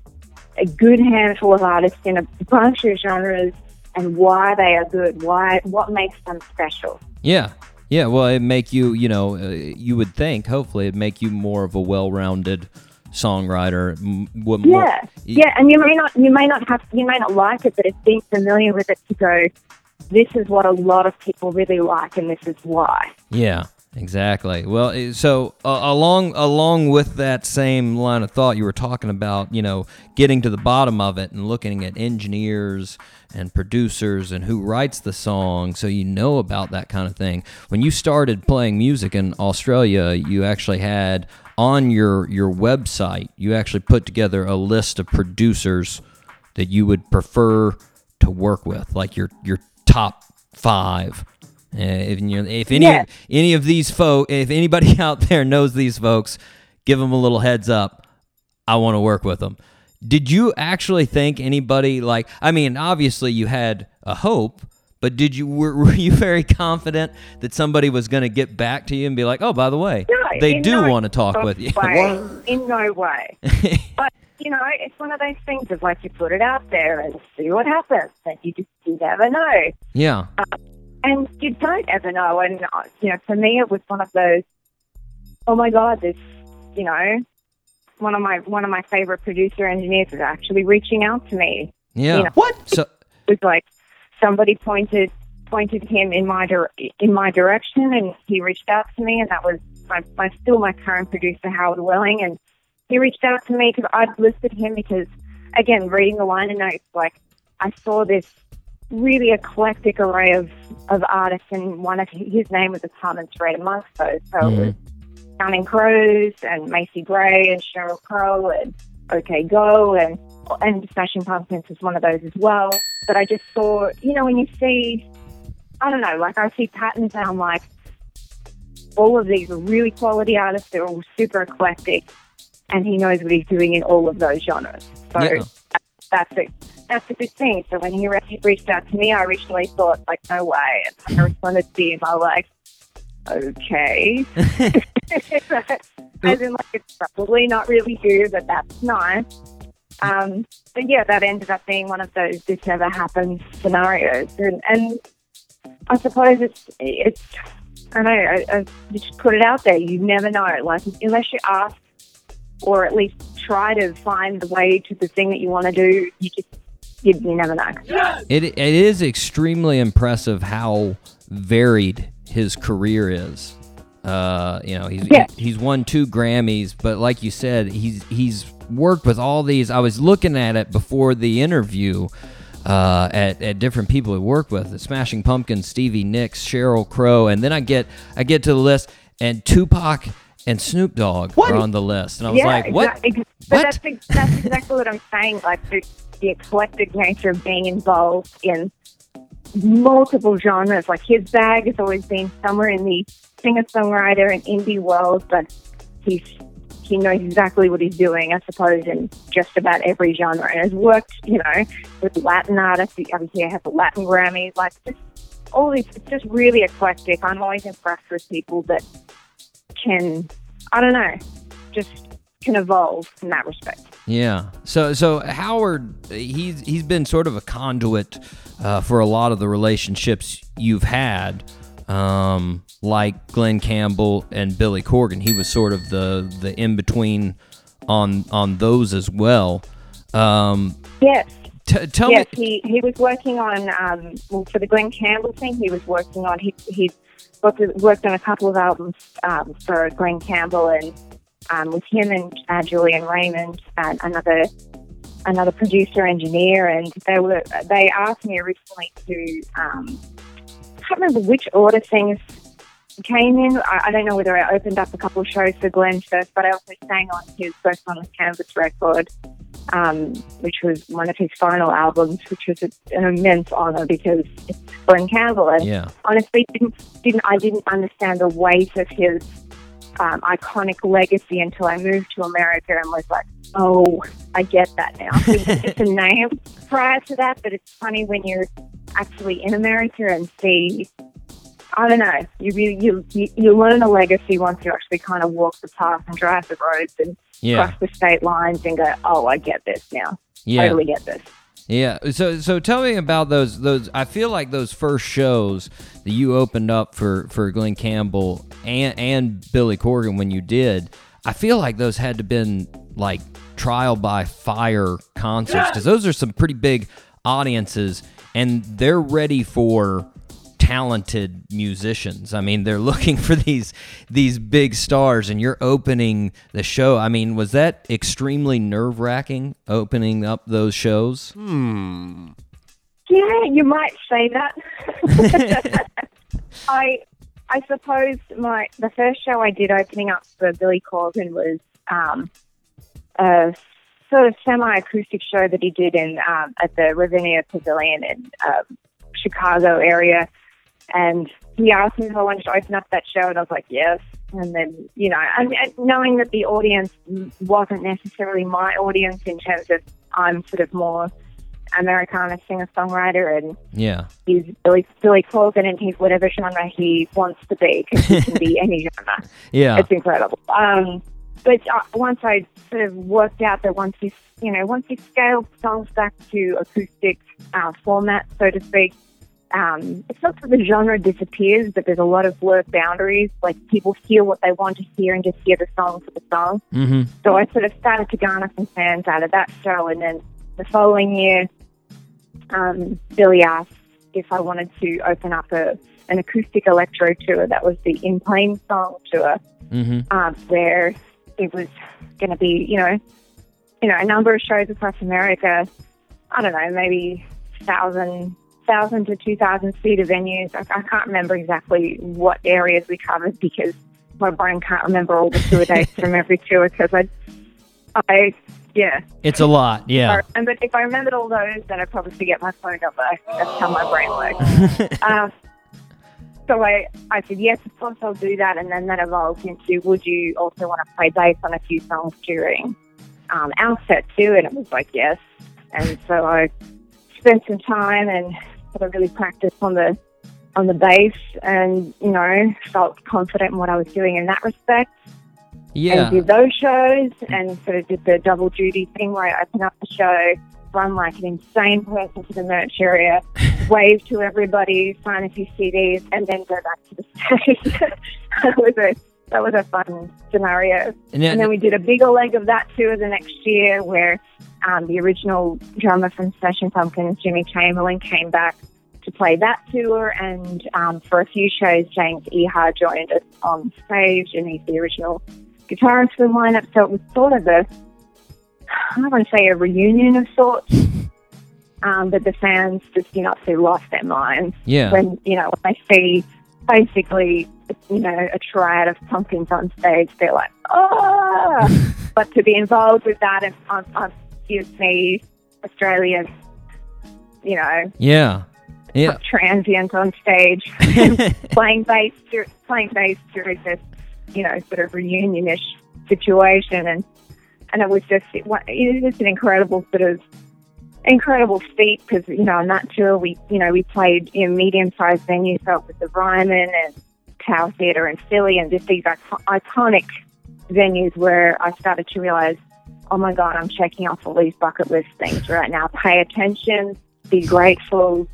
a good handful of artists in a bunch of genres and why they are good, why what makes them special. Yeah. Yeah, well, it make you, you know, uh, you would think, hopefully, it make you more of a well-rounded songwriter. m- Yeah, yeah, and you may not you may not have you may not like it, but it's being familiar with it to go. This is what a lot of people really like, and this is why. Yeah, exactly. Well, eh, so uh, along along with that same line of thought, you were talking about, you know, getting to the bottom of it and looking at engineers and producers and who writes the song, so you know about that kind of thing. When you started playing music in Australia, you actually had on your your website, you actually put together a list of producers that you would prefer to work with, like your your top five. Uh, if you if any Yeah. any of these folk, if anybody out there knows these folks, give them a little heads up. I want to work with them. Did you actually think anybody like? I mean, obviously you had a hope, but did you were, were you very confident that somebody was going to get back to you and be like, "Oh, by the way, No, they do no want to talk with you"? way. In no way. but you know, it's one of those things of like you put it out there and see what happens, and you just you never know. yeah, and you don't ever know. And you know, for me, it was one of those. Oh my God! This, you know, one of my one of my favorite producer engineers was actually reaching out to me. yeah. You know, what? So It was like somebody pointed pointed him in my dir- in my direction, and he reached out to me, and that was my, my still my current producer Howard Willing, and he reached out to me because I'd listed him because again, reading the liner notes, like I saw this really eclectic array of, of artists, and one of his name was a common thread amongst those. So it was mm-hmm. Counting Crows and Macy Gray and Sheryl Crow and OK Go and and Smashing Pumpkins was one of those as well. But I just saw, you know, when you see, I don't know, like I see patterns and I'm like, all of these are really quality artists. They're all super eclectic, and he knows what he's doing in all of those genres. So Yeah. That- that's a that's a good thing. So when he re- reached out to me, I originally thought like, no way, and I responded to him, I was like, okay. As in, like, it's probably not really you, but that's nice. Um, but yeah, that ended up being one of those this never happens scenarios, and and I suppose it's it's I know I, I just put it out there. You never know, like unless you ask or at least try to find the way to the thing that you want to do. You just you, you never know. It it is extremely impressive how varied his career is. Uh, you know, he's Yeah. he's won two Grammys, but like you said, he's he's worked with all these. I was looking at it before the interview. Uh, at, at different people he worked with, the Smashing Pumpkins, Stevie Nicks, Sheryl Crow, and then I get I get to the list, and Tupac and Snoop Dogg are on the list, and I was yeah, like, what? exact- ex- But that's that's exactly what I'm saying. Like the, the eclectic nature of being involved in multiple genres. Like his bag has always been somewhere in the singer songwriter and indie world, but he's he knows exactly what he's doing, I suppose, in just about every genre, and has worked, you know, with Latin artists. He um, obviously has the Latin Grammys, like just all these. It's just really eclectic. I'm always impressed with people that can, I don't know, just can evolve in that respect. Yeah. So so Howard, he's he's been sort of a conduit uh, for a lot of the relationships you've had, um, like Glen Campbell and Billy Corgan. He was sort of the the in between on on those as well. Um, Yes. t- tell yes, me. he, he was working on, um, well, for the Glen Campbell thing, he was working on, he, he worked, worked on a couple of albums um, for Glen Campbell and um, with him and uh, Julian Raymond and another another producer engineer and they were they asked me originally to um, I can't remember which order things came in. I, I don't know whether I opened up a couple of shows for Glen first, but I also sang on his first on the Canvas record, um, which was one of his final albums, which was a, an immense honor because it's Glen Campbell. And Yeah. honestly, didn't didn't I didn't understand the weight of his um, iconic legacy until I moved to America and was like, oh, I get that now. It was just a name prior to that, but it's funny when you're actually in America and see. I don't know. You really you, you you learn a legacy once you actually kind of walk the path and drive the roads and Yeah. cross the state lines and go, oh, I get this now. Yeah. Totally get this. Yeah. So so tell me about those those I feel like those first shows that you opened up for for Glen Campbell and and Billy Corgan when you did. I feel like those had to been like trial by fire concerts cuz those are some pretty big audiences and they're ready for talented musicians. I mean, they're looking for these these big stars and you're opening the show. I mean, was that extremely nerve-wracking opening up those shows? Hmm. Yeah, you might say that. I I suppose my the first show I did opening up for Billy Corgan was um, a sort of semi acoustic show that he did in um, at the Ravinia Pavilion in um, Chicago area. And he asked me if I wanted to open up that show, and I was like, yes. And then, you know, and, and knowing that the audience wasn't necessarily my audience in terms of I'm sort of more Americana singer songwriter, and Yeah. he's Billy Billy Corgan, and he's whatever genre he wants to be because he can be any genre. Yeah. It's incredible. Um, but uh, once I sort of worked out that once you, you know, once you scale songs back to acoustic uh, format, so to speak, um, it's not that the genre disappears, but there's a lot of blurred boundaries. Like people hear what they want to hear and just hear the song for the song. Mm-hmm. So I sort of started to garner some fans out of that show, and then the following year, um, Billy asked if I wanted to open up a an acoustic electro tour. That was the In Plainsong tour Mm-hmm. um, where it was going to be, you know, you know, a number of shows across America. I don't know, maybe thousand, thousand to two thousand seater venues. I, I can't remember exactly what areas we covered because my brain can't remember all the tour dates from every tour because I, I, yeah. It's a lot. Yeah. Or- And but if I remembered all those, then I'd probably forget my phone number. That's how my brain works. um, so I, I said, yes, of course I'll do that. And then that evolved into, would you also want to play bass on a few songs during um, our set too? And it was like, yes. And so I spent some time and sort of really practiced on the on the bass and, you know, felt confident in what I was doing in that respect Yeah. and did those shows and sort of did the double duty thing where I open up the show, run like an insane person to the merch area, wave to everybody, sign a few CDs, and then go back to the stage. that was a that was a fun scenario. And then- and then we did a bigger leg of that tour the next year where um, the original drummer from Smashing Pumpkins, Jimmy Chamberlin, came back to play that tour, and um, for a few shows, James Iha joined us on stage, and he's the original guitarist for the lineup. So it was sort of a, I to say a reunion of sorts, um, but the fans just, you know, they lost their minds Yeah. when you know when they see basically, you know, a triad of pumpkins on stage, they're like, oh. but to be involved with that and on, on gives me Australia's, you know, Yeah. Yeah. transient on stage playing bass playing bass during this you know sort of reunionish situation and and it was just it, it was just an incredible sort of incredible feat because you know on that tour we you know we played in medium sized venues so with the Ryman and Tower Theatre in Philly and just these icon- iconic venues where I started to realize oh my god I'm checking off all these bucket list things right now pay attention be grateful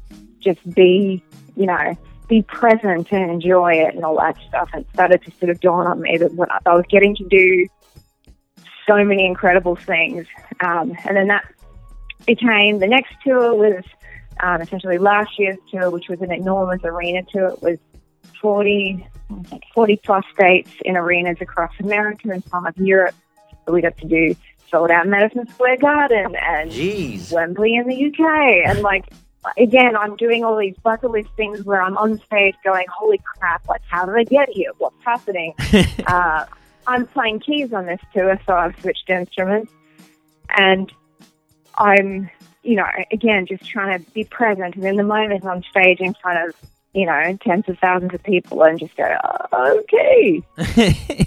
just be, you know, be present and enjoy it and all that stuff. And it started to sort of dawn on me that I, was getting to do so many incredible things. Um, and then that became the next tour was um, essentially last year's tour, which was an enormous arena tour. It was 40, I think 40 plus states in arenas across America and some of Europe. So we got to do sold out Madison Square Garden and Wembley in the UK. And like, again, I'm doing all these bucket list things where I'm on stage going, holy crap, like, how did I get here? What's happening? uh, I'm playing keys on this tour, so I've switched instruments. And I'm, you know, again, just trying to be present. And in the moment on stage in front of, you know, tens of thousands of people and just go, oh, okay.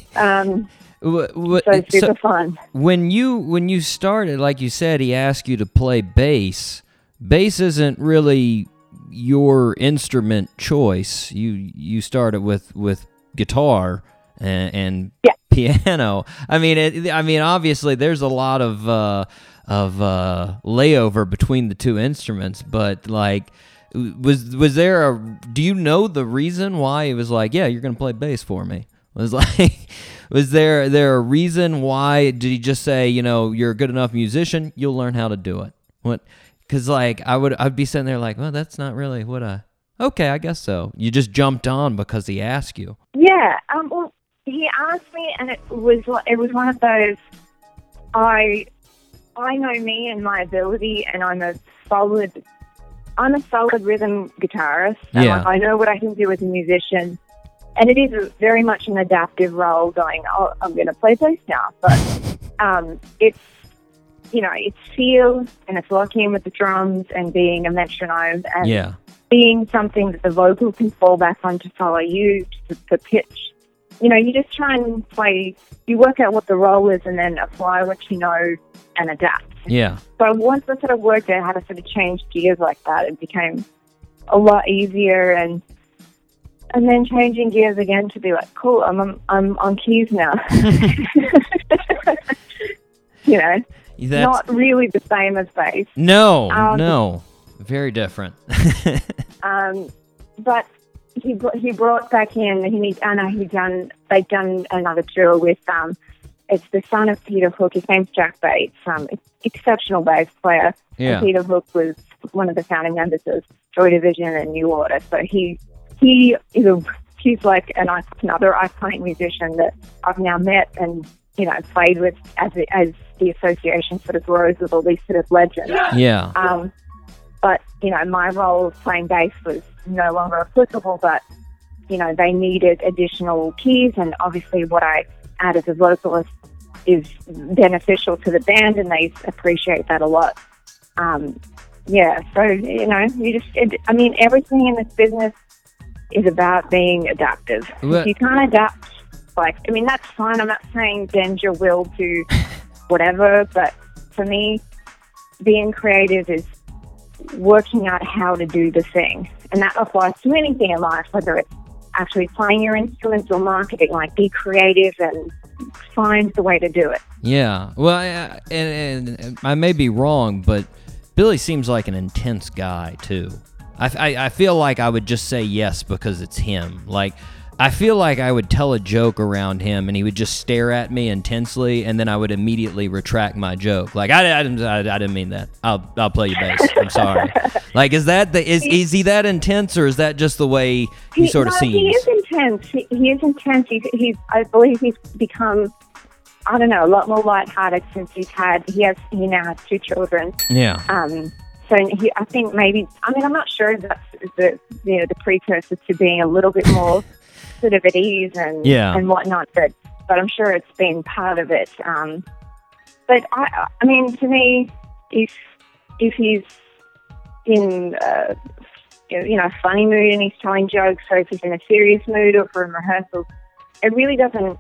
um, so it's super fun. When you when you started, like you said, he asked you to play bass. Bass isn't really your instrument choice. You you started with with guitar and, and piano. I mean, it, I mean, obviously, there's a lot of uh, of uh, layover between the two instruments, but like. Was was there a? Do you know the reason why he was like, yeah, you're gonna play bass for me? Was like, was there there a reason why? Did he just say, you know, you're a good enough musician, you'll learn how to do it? What? Because like I would, I'd be sitting there like, well, that's not really what I. Okay, I guess so. You just jumped on because he asked you. Yeah. Um, well, he asked me, and it was it was one of those. I I know me and my ability, and I'm a solid. I'm a solid rhythm guitarist. And Yeah. like, I know what I can do as a musician, and it is very much an adaptive role. Going, oh, I'm going to play bass now, but um, it's you know, it's feel and it's locking in with the drums and being a metronome and Yeah. being something that the vocal can fall back on to follow you, to the pitch. You know, you just try and play, you work out what the role is and then apply what you know and adapt. Yeah. So once I sort of worked out how to sort of change gears like that, it became a lot easier and and then changing gears again to be like, cool, I'm I'm, I'm on keys now. you know, That's- not really the same as bass. No, Um, no, very different. Um, but he he brought back in. He I know he done they've done another tour with um. It's the son of Peter Hook. His name's Jack Bates. Um, exceptional bass player. Yeah. And Peter Hook was one of the founding members of Joy Division and New Order. So he he is a he's like an another iconic musician that I've now met and you know played with as it, as the association sort of grows with all these sort of legends. Yeah. Um, but you know, my role of playing bass was no longer applicable. But you know, they needed additional keys, and obviously, what I add as a vocalist is beneficial to the band, and they appreciate that a lot. Um, yeah, so you know, you just—I mean, everything in this business is about being adaptive. If you can't adapt, like, I mean, that's fine. I'm not saying bend your will to whatever, but for me, being creative is working out how to do the thing. And that applies to anything in life, whether it's actually playing your instruments or marketing. Like, be creative and find the way to do it. Yeah. Well, I, I- and, and I may be wrong, but Billy seems like an intense guy too. I, I, I feel like I would just say yes because it's him. Like, I feel like I would tell a joke around him and he would just stare at me intensely, and then I would immediately retract my joke. Like, I, I, didn't, I, I didn't mean that. I'll, I'll play you bass. I'm sorry. like, is that the is is he that intense, or is that just the way he, sort of no, seems? He is intense. He, he is intense. He's, he's, I believe he's become, I don't know, a lot more lighthearted since he's had, he has, he now has two children. Yeah. Um, so he, I think maybe, I mean, I'm not sure if that's the, you know, the precursor to being a little bit more sort of at ease and, Yeah. and whatnot, but, but I'm sure it's been part of it. Um, but I, I mean, to me, if, if he's in, uh, you know, a funny mood and he's telling jokes, or if he's in a serious mood or for rehearsals, it really doesn't,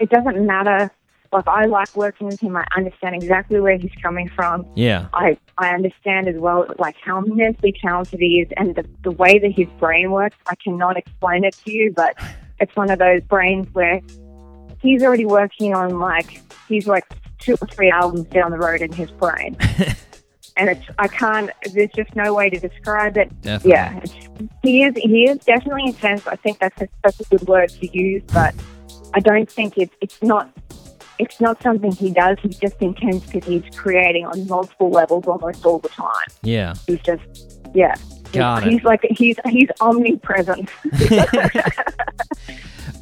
it doesn't matter. Like, I like working with him. I understand exactly where he's coming from. Yeah. I, I understand as well, like how immensely talented he is and the, the way that his brain works. I cannot explain it to you, but it's one of those brains where he's already working on like, he's like two or three albums down the road in his brain. and it's, I can't, there's just no way to describe it. Definitely. Yeah. He is, he is definitely intense. I think that's a, that's a good word to use, but I don't think it's, it's not, it's not something he does. He's just intense because he's creating on multiple levels almost all the time. Yeah. He's just, yeah. Got he's it. like he's he's omnipresent.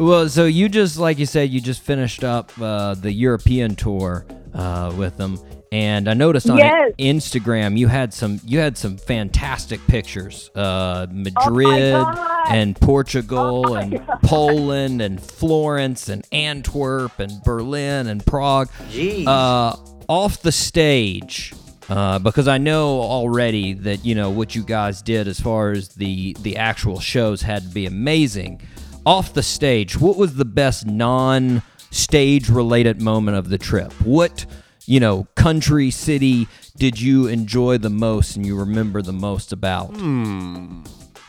Well, so you just like you said, you just finished up uh, the European tour uh, with them, and I noticed on Yes. Instagram you had some you had some fantastic pictures. Uh, Madrid God. and Portugal and Poland and Florence and Antwerp and Berlin and Prague. Jeez. Uh, off the stage. Uh, because I know already that you know what you guys did as far as the the actual shows had to be amazing. Off the stage, what was the best non-stage related moment of the trip? What you know country city did you enjoy the most and you remember the most about?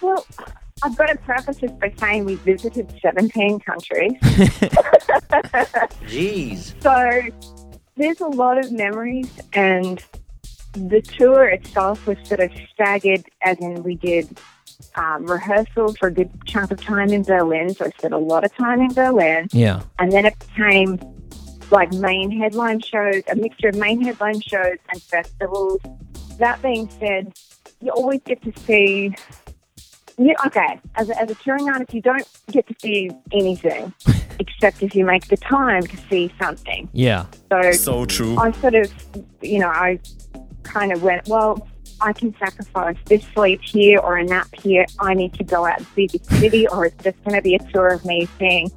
well, I've got to preface this by saying we visited 17 countries, Jeez. so there's a lot of memories, and the tour itself was sort of staggered, as in we did um, rehearsal for a good chunk of time in Berlin, so I spent a lot of time in Berlin. Yeah, and then it became like main headline shows, a mixture of main headline shows and festivals. That being said, you always get to see. You, okay, as a, as a touring artist, you don't get to see anything except if you make the time to see something. yeah, So, So true. I sort of, you know, I kind of went, well, I can sacrifice this sleep here or a nap here. I need to go out and see the city, or it's just going to be a tour of me seeing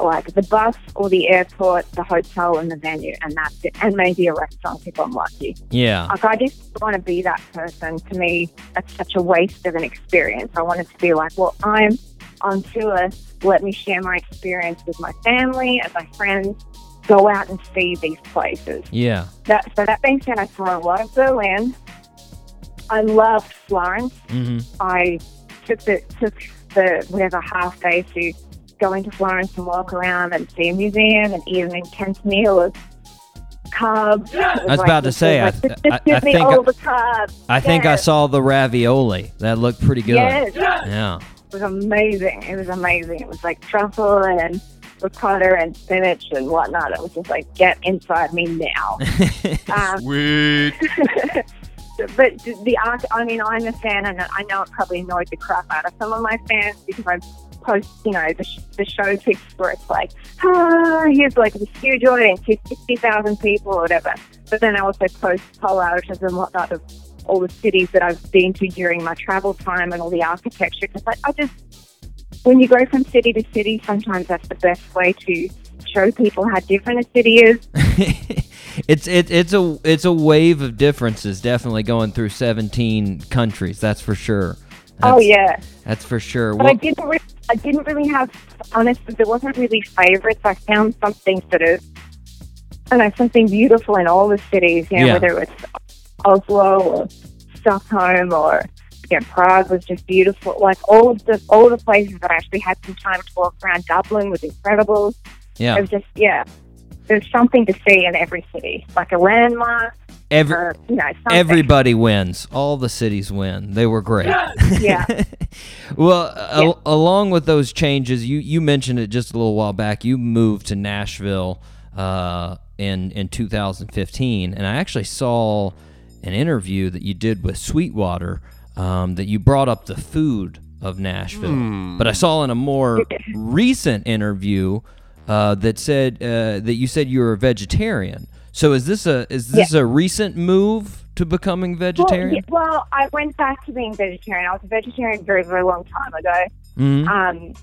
like the bus or the airport, the hotel, and the venue, and that's it. And maybe a restaurant if I'm lucky. Yeah. Like I just want to be that person. To me, that's such a waste of an experience. I wanted to be like, well, I'm on tour. Let me share my experience with my family and my friends. Go out and see these places. Yeah. That, so that being said, I saw a lot of Berlin. I loved Florence. hmm I took the took the whatever half day to go to Florence and walk around and see a museum and eat an intense meal of carbs. I was about to say, I- Like, I- just give I me think all I- the carbs. I think I saw the ravioli. That looked pretty good. Yes. Yeah. It was amazing. It was amazing. It was like truffle and ricotta and spinach and whatnot. It was just like, get inside me now. um, Sweet. but the, the arc, I mean, I'm a fan, and I know it probably annoyed the crap out of some of my fans because I post, you know, the, sh- the show pics where it's like, ah, here's like this huge audience, here's 60,000 people or whatever. But then I also post poll and whatnot of all the cities that I've been to during my travel time and all the architecture. Because I, I just, when you go from city to city, sometimes that's the best way to show people how different a city is. it's it, it's a it's a wave of differences definitely going through 17 countries. That's for sure. Oh, That's- yeah. That's for sure. But Well, I didn't. Re- I didn't really have. Honestly, there wasn't really favorites. I found something sort of, I don't know, something beautiful in all the cities. You know, Yeah. whether it's Oslo or Stockholm or you know, Prague was just beautiful. Like all of the all the places that I actually had some time to walk around. Dublin was incredible. yeah. It was just yeah. There's something to see in every city, like a landmark. Every or, you know, everybody wins. All the cities win. They were great. Yeah. well, al- along with those changes, you you mentioned it just a little while back. You moved to Nashville uh, in in 2015, and I actually saw an interview that you did with Sweetwater um, that you brought up the food of Nashville. But I saw in a more recent interview uh, that said uh, that you said you were a vegetarian. So is this a is this a recent move to becoming vegetarian? Well, well, I went back to being vegetarian. I was a vegetarian very, very long time ago. Mhm. Um,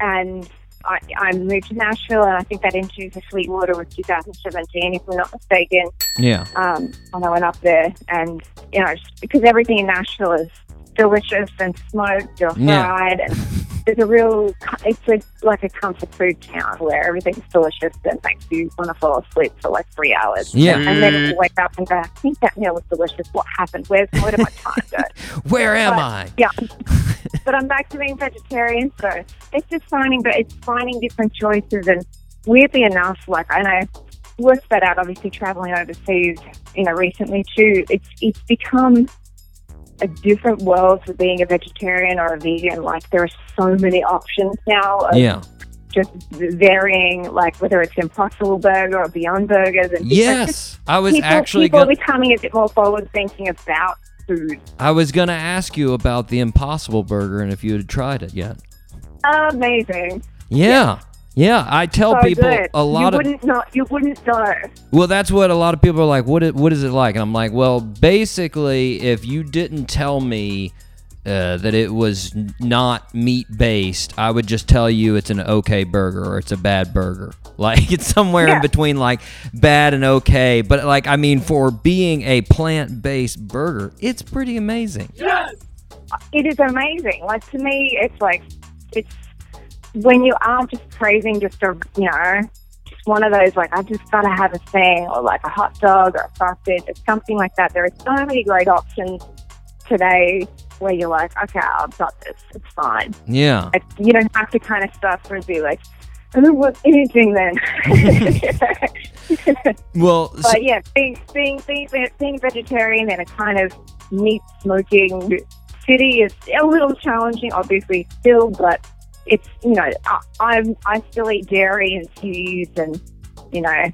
and I, I moved to Nashville, and I think that interview for Sweetwater was 2017, if I'm not mistaken. Yeah. Um, and I went up there, and you know, because everything in Nashville is delicious and smoked or Yeah. fried, and there's a real, it's a, like a comfort food town where everything's delicious and makes you want to fall asleep for like three hours. Yeah. and then you wake up and go, I think that meal was delicious. What happened? Where's where did my time go? Where am But, I? Yeah. but I'm back to being vegetarian, so it's just finding, but it's finding different choices. And weirdly enough, like I know, worked that out. Obviously, traveling overseas, you know, recently too. It's it's become a different world for being a vegetarian or a vegan. Like there are so many options now. Of Yeah. Just varying, like whether it's Impossible Burger or Beyond Burgers, and Yes, I was people, actually people gonna, becoming a bit more forward thinking about food. I was gonna ask you about the Impossible Burger and if you had tried it yet. Amazing. Yeah, yeah. I tell so people good. a lot you of wouldn't know. You wouldn't know. well, that's what a lot of people are like. What it, what is it like? And I'm like, well, basically, if you didn't tell me. Uh, that it was not meat based, I would just tell you it's an okay burger or it's a bad burger. Like it's somewhere in between like bad and okay. But like I mean, for being a plant based burger, it's pretty amazing. Yes, It is amazing. Like to me, it's like it's when you are just craving just a you know just one of those like I just gotta have a thing or like a hot dog or a sausage or something like that. There are so many great options today where you're like, okay, I've got this. It's fine. Yeah. Like, you don't have to kind of stuff and be like, I don't want anything then. Well, so- but yeah, being being being being vegetarian in a kind of meat smoking city is a little challenging, obviously still, but it's you know I, I'm I still eat dairy and cheese and you know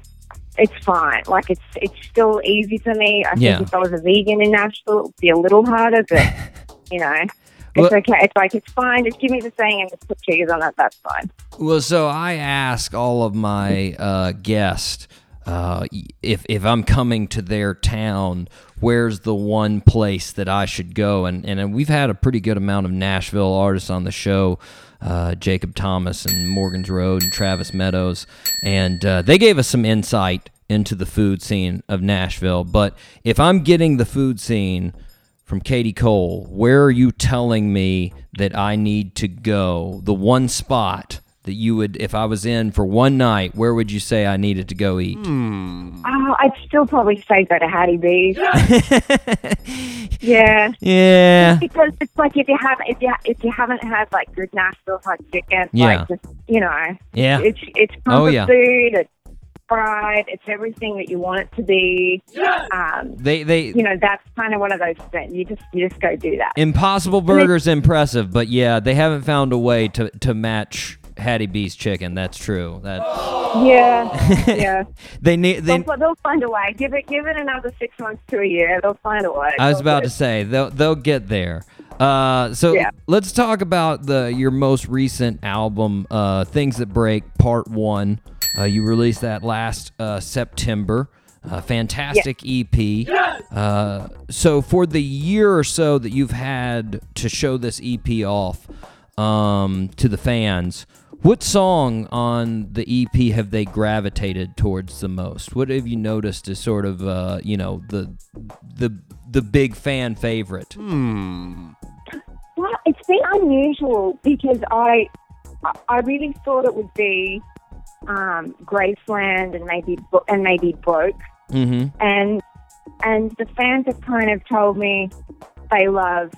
it's fine. Like it's it's still easy for me. I Yeah. think if I was a vegan in Nashville, it would be a little harder, but you know. It's Well- okay. It's like it's fine. Just give me the thing and just put cheese on it. That's fine. Well, so I ask all of my uh, guests uh, if if I'm coming to their town, where's the one place that I should go? And and we've had a pretty good amount of Nashville artists on the show. Uh, Jacob Thomas and Morgan's Road and Travis Meadows, and uh, they gave us some insight into the food scene of Nashville. But if I'm getting the food scene from Katie Cole, where are you telling me that I need to go? The one spot that you would, if I was in for one night, where would you say I needed to go eat? Oh, I'd still probably say go to Hattie B's. yeah. Yeah. Because it's like if you haven't if you if you haven't had like good Nashville hot chicken, Yeah. like just you know, Yeah. it's it's Oh, yeah. food, it's fried, it's everything that you want it to be. Um, They they you know, that's kind of one of those things. You just you just go do that. Impossible Burger's impressive, but yeah, they haven't found a way to to match Hattie B's chicken. That's true. That Yeah, yeah. they need they. They'll, they'll find a way. Give it give it another six months to a year. They'll find a way. I was about to say they'll they'll get there. Uh, so Yeah. let's talk about the your most recent album, uh, "Things That Break" Part One. Uh, you released that last uh, September. Uh, fantastic EP. Uh, so for the year or so that you've had to show this EP off um, to the fans, what song on the EP have they gravitated towards the most? What have you noticed as sort of uh, you know the the the big fan favorite? Well, it's been unusual because I I- I really thought it would be um, Graceland and maybe and maybe Broke, Mm-hmm. and and the fans have kind of told me they love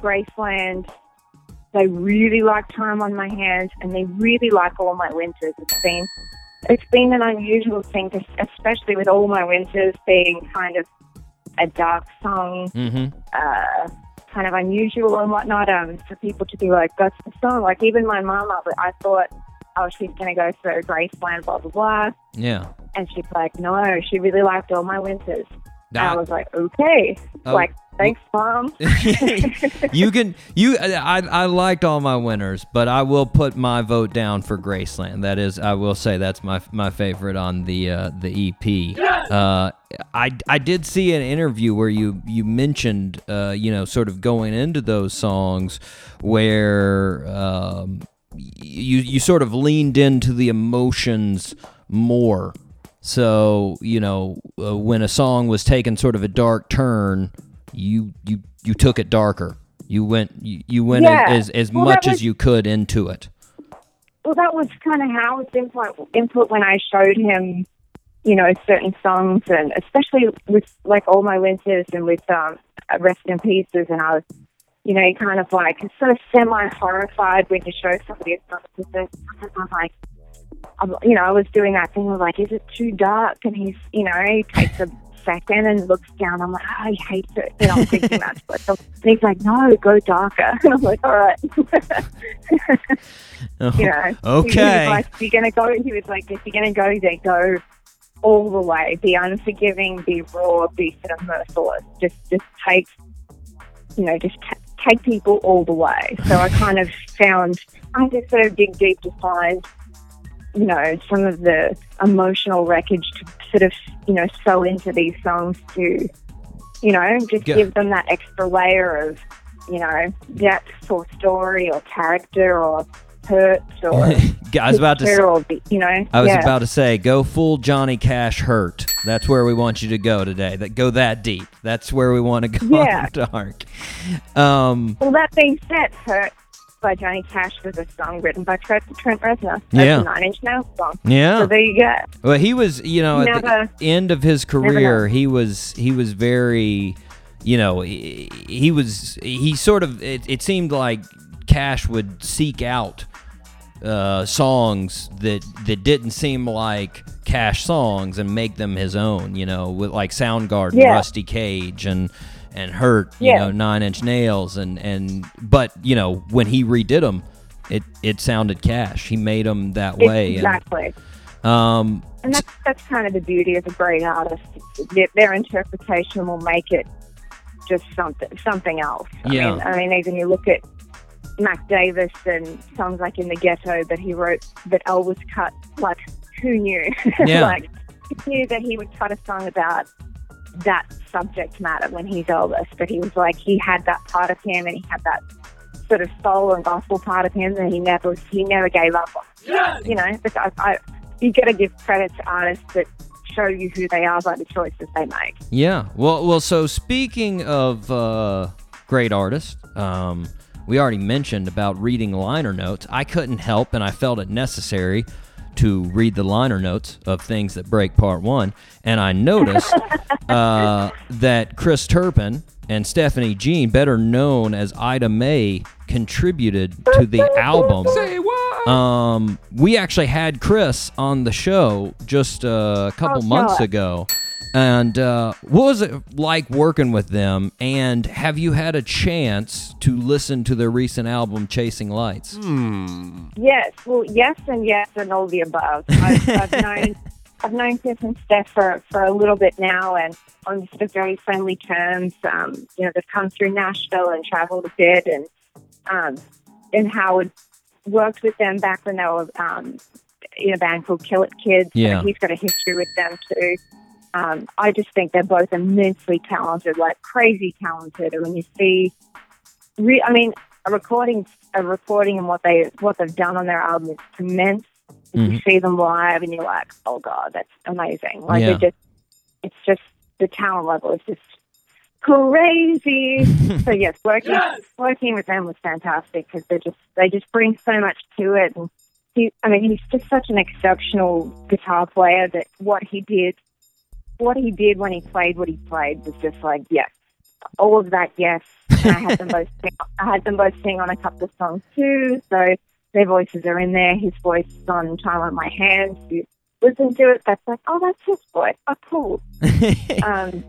Graceland. They really like Time on My Hands, and they really like All My Winters. It's been it's been an unusual thing, to, especially with All My Winters being kind of a dark song Mm-hmm. uh, kind of unusual and whatnot. Um, for people to be like, "That's the song." Like even my mum, I, I thought, "Oh, she's gonna go for Graceland, blah blah blah," Yeah. and she's like, "No, she really liked all my winters." And I was like, "Okay, Oh. like thanks, mom." you can you I, I liked all my winters but i will put my vote down for graceland. That is i will say that's my my favorite on the uh the ep uh i i did see an interview where you you mentioned uh you know sort of going into those songs where um you you sort of leaned into the emotions more. So you know uh, when a song was taking sort of a dark turn, you you you took it darker. You went you, you went Yeah. as as Well, much as you could into it. well, that was kind of Howard's input, input when I showed him, you know, certain songs, and especially with like all my winters and with um, Rest in Pieces, and I was, you know, kind of like sort of semi horrified when you show somebody a song because I was like, I'm, you know, I was doing that thing of like, is it too dark? And he's, you know, he takes a second and looks down. I'm like, oh, he hates it. You know, I'm thinking that's what. And he's like, no, go darker. And I'm like, all right. Oh, you know. He Okay. was like, if you're gonna go, he was like, if you're gonna go there, go all the way. Be unforgiving, be raw, be sort of merciless. Just, just take, you know, just t- take people all the way. So I kind of found, I just sort of dig deep to find, you know, some of the emotional wreckage to sort of, you know, sew into these songs to, you know, just Yeah. give them that extra layer of, you know, depth or story or character or hurt or I was about to say, or, you know, I was yeah. about to say go full Johnny Cash hurt. That's where we want you to go today. That go that deep. That's where we want to go Yeah. dark. Um Well, that being said, Hurt by Johnny Cash was a song written by Trent, Trent Reznor. That's Yeah. a Nine Inch Nails song. Yeah. So there you go. Well, he was, you know, at the end of his career, he was he was very, you know, he, he was he sort of it, it seemed like Cash would seek out uh, songs that that didn't seem like Cash songs and make them his own, you know, with like Soundgarden, Yeah. Rusty Cage, and and Hurt, you Yeah. know, Nine Inch Nails, and and but you know when he redid them, it it sounded Cash. He made them that way. and- Exactly. um, And that's, that's kind of the beauty of a great artist. Their, their interpretation will make it just something something else. I Yeah. Mean, I mean, even you look at Mac Davis and songs like In the Ghetto that he wrote that Elvis cut. Like, who knew? Yeah. like, who knew that he would cut a song about, that subject matter when he's Elvis, but he was like he had that part of him and he had that sort of soul and gospel part of him and he never he never gave up on. You know, but I, I, you got to give credit to artists that show you who they are by the choices they make. Yeah. Well, well. So speaking of uh, great artists, um, we already mentioned about reading liner notes. I couldn't help, and I felt it necessary to read the liner notes of things that break part one, and I noticed uh, that Chris Turpin and Stephanie Jean, better known as Ida Mae, contributed to the album. Say what? Um, we actually had Chris on the show just uh, a couple Oh, months God. ago. And uh, what was it like working with them? And have you had a chance to listen to their recent album, Chasing Lights? Yes, well, yes, and yes, and all the above. I've, I've known, I've known Chris and Steph for, for a little bit now, and on sort of very friendly terms. Um, you know, they've come through Nashville and travelled a bit, and um, and Howard worked with them back when they were um, in a band called Kill It Kids. so Yeah. he's got a history with them too. Um, I just think they're both immensely talented, like crazy talented. And when you see, re- I mean, a recording, a recording, and what they what they've done on their album is immense. You Mhm. see them live, and you're like, oh god, that's amazing. Like Yeah. just, it's just the talent level is just crazy. so yes, working working with them was fantastic because they just they just bring so much to it. And he, I mean, he's just such an exceptional guitar player that what he did, what he did when he played what he played was just like yes, all of that yes. And I had them both sing, I had them both sing on a couple of songs too, so their voices are in there. His voice is on "Time on My Hands." You listen to it, that's like, oh, that's his voice. Oh, cool. um,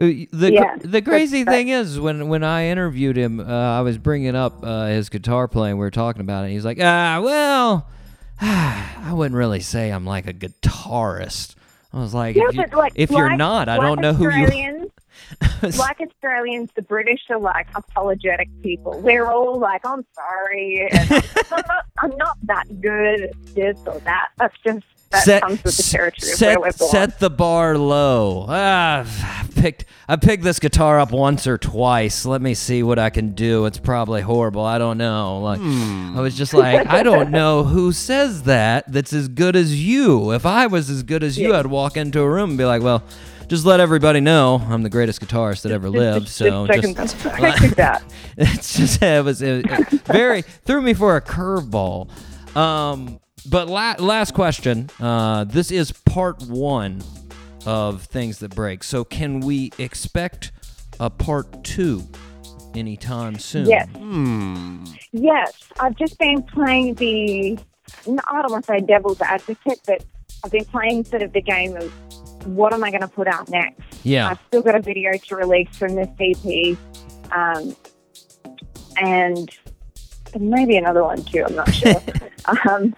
Uh, The Yeah, the crazy thing is when when I interviewed him, uh, I was bringing up uh, his guitar playing. We were talking about it. And he's like, ah, well, I wouldn't really say I'm like a guitarist. I was like, if, you, like if you're not, I don't know who you. Australians, like Australians, the British are like apologetic people. We're all like, I'm sorry, and I'm, not, I'm not that good at this or that. That's just that set, comes with the territory set, where we're born. set the bar low. Ah, I've picked I picked this guitar up once or twice. Let me see what I can do. It's probably horrible. I don't know. Like I was just like, I don't know who says that. That's as good as you. If I was as good as you, I'd walk into a room and be like, well. Just let everybody know I'm the greatest guitarist that ever lived. So second- just, second that. it's just it was it, it very threw me for a curveball. Um, but la- last question. Uh, this is part one of things that break. So can we expect a part two anytime soon? Yes. Yes, I've just been playing the. no, I don't want to say devil's advocate, but I've been playing sort of the game of what am I going to put out next. Yeah. I've still got a video to release from this EP, um, and maybe another one too. I'm not sure. Um,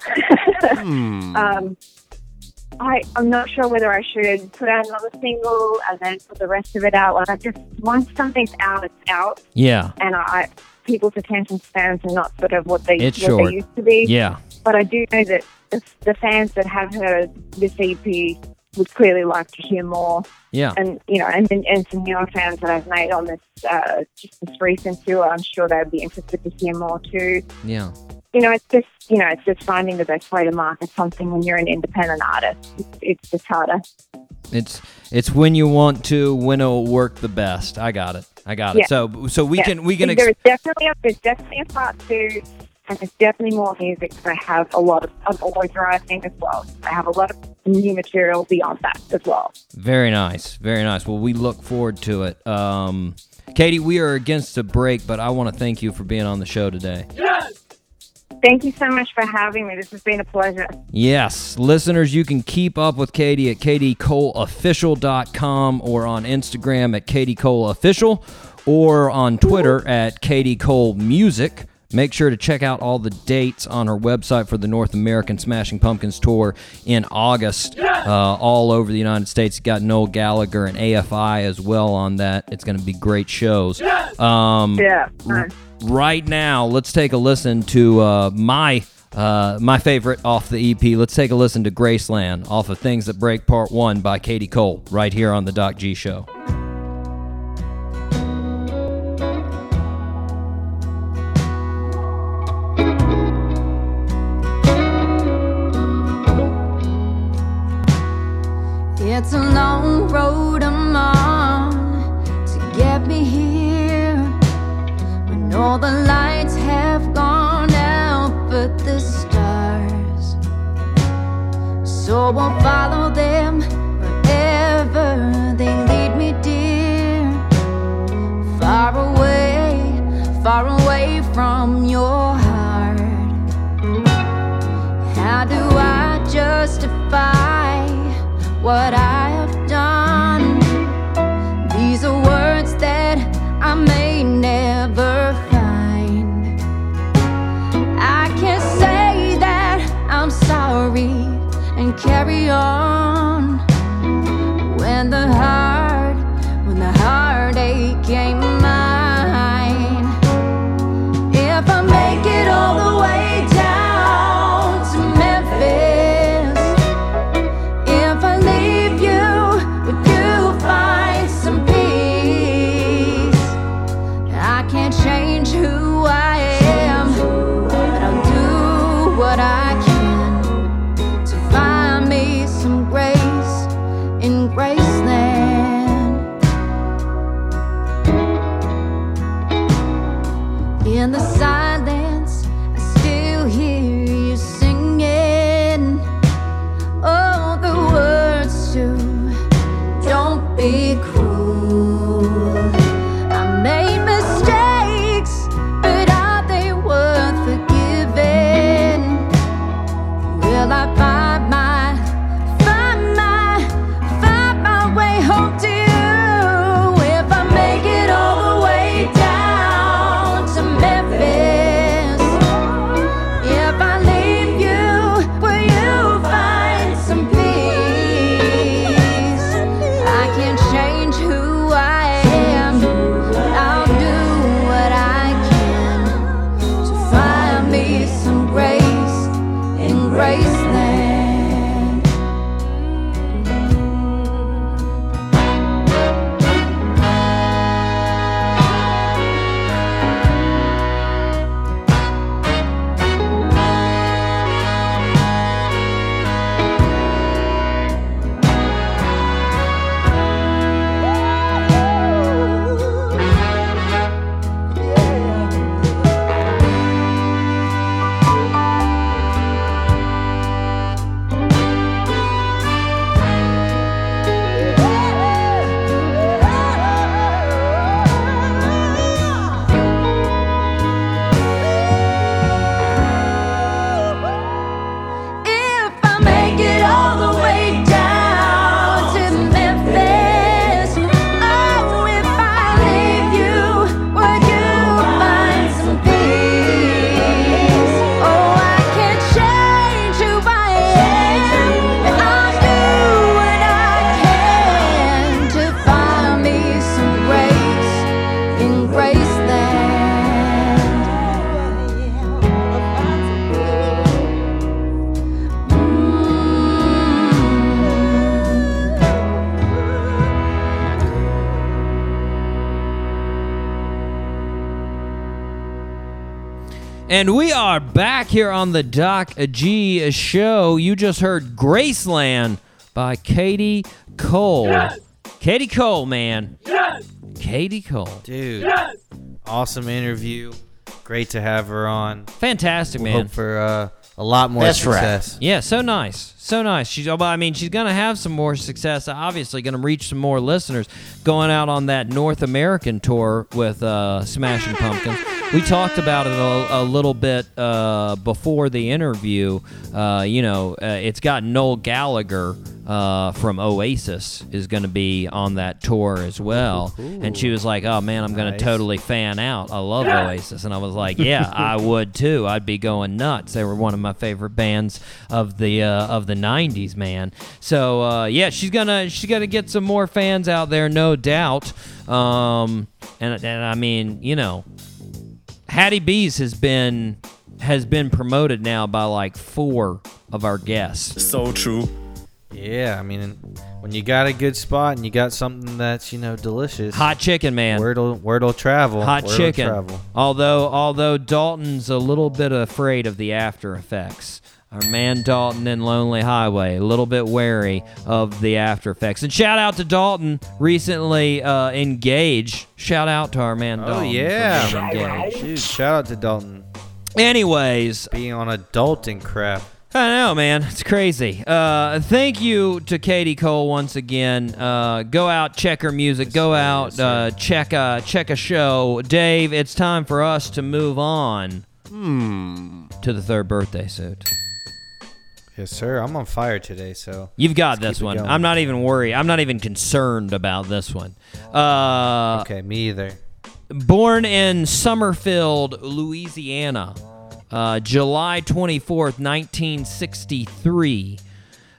um, I I'm not sure whether I should put out another single and then put the rest of it out. Like I just once something's out, it's out Yeah. and I, people's attention spans are not sort of what they It's what short. they used to be. Yeah. But I do know that the, the fans that have heard this EP would clearly like to hear more. Yeah. And you know, and and, and some newer fans that I've made on this uh, just this recent tour, I'm sure they'd be interested to hear more too. Yeah. You know, it's just you know, it's just finding the best way to market something when you're an independent artist. It's, it's just harder. It's it's when you want to, when it'll work the best. I got it. I got Yeah. it. So so we Yeah. can we can. Ex- There's definitely a, there's definitely a part two, and there's definitely more music. So I have a lot of I'm always writing as well. I have a lot of new material beyond that as well. Very nice, very nice. Well, we look forward to it. Um, Katie, we are against a break, but I want to thank you for being on the show today. Thank you so much for having me. This has been a pleasure. Yes, listeners, you can keep up with Katie at katiecoleofficial.com or on Instagram at katiecoleofficial or on Twitter at katiecolemusic. Make sure to check out all the dates on her website for the North American Smashing Pumpkins tour in August, uh, all over the United States. You got Noel Gallagher and AFI as well on that. It's going to be great shows. Um, Yeah. Right now, let's take a listen to uh, my Uh, my favorite off the EP. Let's take a listen to Graceland off of Things That Break Part 1 by Katie Cole right here on The Doc G Show. All the lights have gone out, but the stars. So I'll follow them wherever they lead me, dear. Far away, far away from your heart. How do I justify what I carry on And we are back here on the Doc G show. You just heard Graceland by Katie Cole. Katie Cole, man. Yes! Katie Cole. Dude, Yes! awesome interview. Great to have her on. Fantastic, We'll man. Hope for uh, a lot more That's right. success. Yeah, so nice. So nice. She's well, I mean, she's going to have some more success. Obviously, going to reach some more listeners going out on that North American tour with uh, Smashing Pumpkins. We talked about it a, a little bit uh, before the interview. Uh, you know, uh, it's got Noel Gallagher uh, from Oasis is going to be on that tour as well. And she was like, "Oh man, I'm going Nice. to totally fan out. I love Oasis." And I was like, "Yeah, I would too. I'd be going nuts. They were one of my favorite bands of the uh, of the '90s, man. So uh, yeah, she's gonna she's gonna get some more fans out there, no doubt. Um, and and I mean, you know, Hattie B's has been has been promoted now by like four of our guests. So true. Yeah, I mean, when you got a good spot and you got something that's you know delicious, Hot chicken, man. word'll word'll travel. Hot word'll chicken. Travel. Although although Dalton's a little bit afraid of the after effects. Our man Dalton in Lonely Highway, a little bit wary of the after effects. And shout out to Dalton, recently uh, engaged. Shout out to our man Oh Dalton. for yeah, engaged. dude! Shout out to Dalton Anyways, being on adulting crap. I know, man. It's crazy. Uh, thank you to Katie Cole once again. Uh, go out, check her music. Go out, uh, check a check a show. Dave, it's time for us to move on to the third birthday suit. Yes, sir. I'm on fire today, so You've got this one. I'm not even worried. I'm not even concerned about this one. Uh, okay. Me either. born in Summerfield, Louisiana, uh, July 24th, 1963.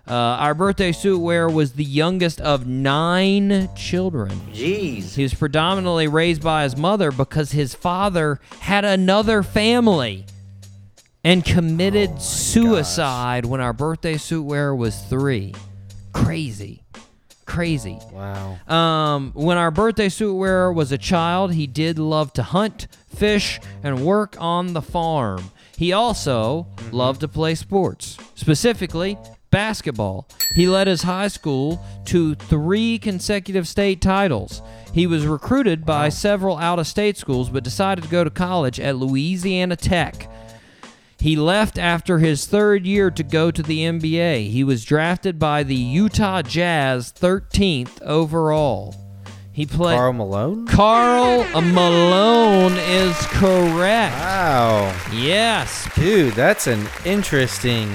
Uh, our birthday suit wearer was the youngest of nine children. Jeez. He was predominantly raised by his mother because his father had another family and committed suicide when our birthday suit wearer was three. Crazy. Crazy. Wow. Um, when our birthday suit wearer was a child, he did love to hunt, fish, and work on the farm. He also loved to play sports, specifically basketball. He led his high school to three consecutive state titles. He was recruited by several out of state schools, but decided to go to college at Louisiana Tech. He left after his third year to go to the NBA. He was drafted by the Utah Jazz 13th overall. He played. Karl Malone. Karl Malone is correct. Wow, Yes. dude, that's an interesting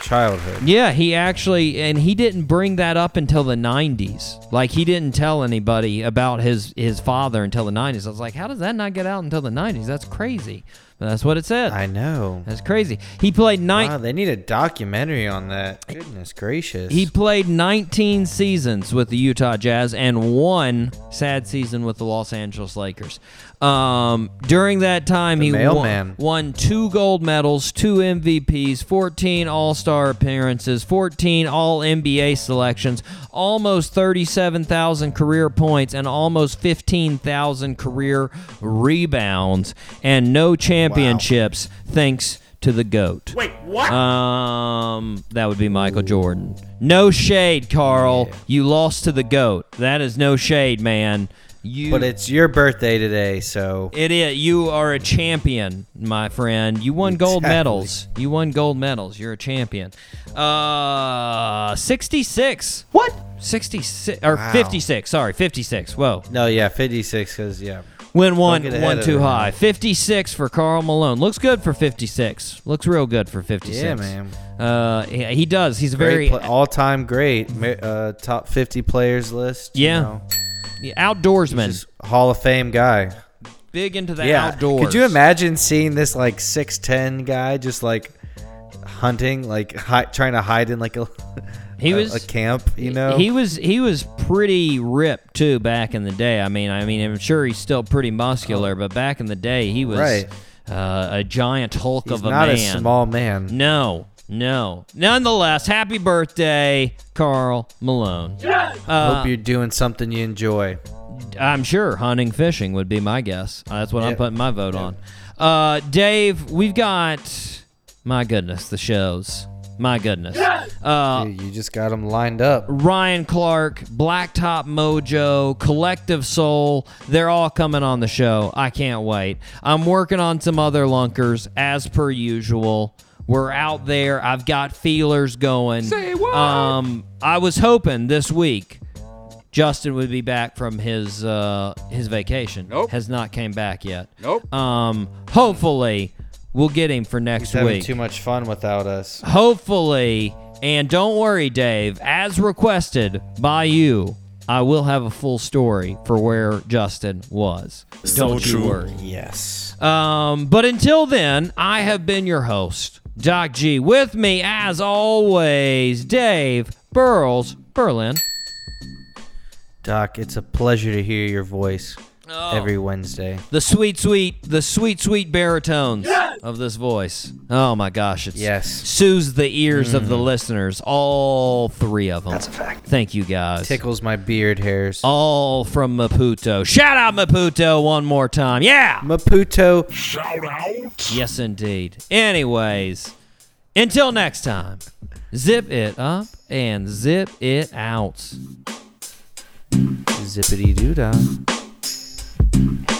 childhood. Yeah, he actually, and he didn't bring that up until the 90s. Like, he didn't tell anybody about his, his father until the 90s. I was like, how does that not get out until the 90s? That's crazy. But that's what it said. I know. That's crazy. He played nine. Wow, they need a documentary on that. Goodness gracious. He played 19 seasons with the Utah Jazz and one sad season with the Los Angeles Lakers. Um, during that time, The he won, won two gold medals, two MVPs, 14 All Star appearances, 14 All NBA selections, almost 37,000 career points, and almost 15,000 career rebounds, and no championships thanks to the GOAT. Wait, what? Um, that would be Michael Jordan. No shade, Karl. You lost to the goat. That is no shade, man. You. but it's your birthday today, so It is. You are a champion, my friend. You won gold Exactly. medals. You won gold medals. You're a champion. Uh, 66. what? 66 or Wow. 56. Sorry, 56. Whoa. No, yeah, 56 because yeah. Went one, one too high. 56 for Karl Malone. Looks good for 56. Looks real good for 56. Yeah, man. Uh, he, he does. He's a very pla- all-time great, uh, top 50 players list. you Yeah. know. outdoorsman. Just Hall of Fame guy. big into the yeah. outdoors. Could you imagine seeing this like 6'10 guy just like hunting, like hi- trying to hide in like a He a- was a camp, you know? He was he was pretty ripped too back in the day. I mean, I mean, I'm sure he's still pretty muscular, but back in the day, he was. Right. uh, a giant hulk He's of a not man. a small man. No, no. Nonetheless, happy birthday, Karl Malone. Uh, Hope you're doing something you enjoy. I'm sure hunting, fishing would be my guess. That's what I'm putting my vote on. Uh, Dave, we've got my goodness, the shows. My goodness. Uh, Dude, you just got them lined up. Ryan Clark, Blacktop Mojo, Collective Soul, they're all coming on the show. I can't wait. I'm working on some other lunkers as per usual. We're out there. I've got feelers going. Say what? Um, I was hoping this week Justin would be back from his uh, his vacation. Nope. Has not came back yet. Nope. Um, hopefully we'll get him for next He's having week. too much fun without us. Hopefully, and don't worry, Dave, as requested by you, I will have a full story for where Justin was. So don't true. you worry. Yes. Um, but until then, I have been your host, Doc G. With me, as always, Dave Burles Berlin. Doc, it's a pleasure to hear your voice Oh. every Wednesday. The sweet, sweet, the sweet, sweet baritones of this voice. Oh my gosh, it's Yes. soothes the ears of the mm. listeners. All three of them. That's a fact. Thank you guys. Tickles my beard hairs. All from Maputo. Shout out Maputo one more time. Yeah. Maputo. Shout out. Yes, indeed. Anyways, until next time, zip it up and zip it out. Zippity doo dah. Mm-hmm.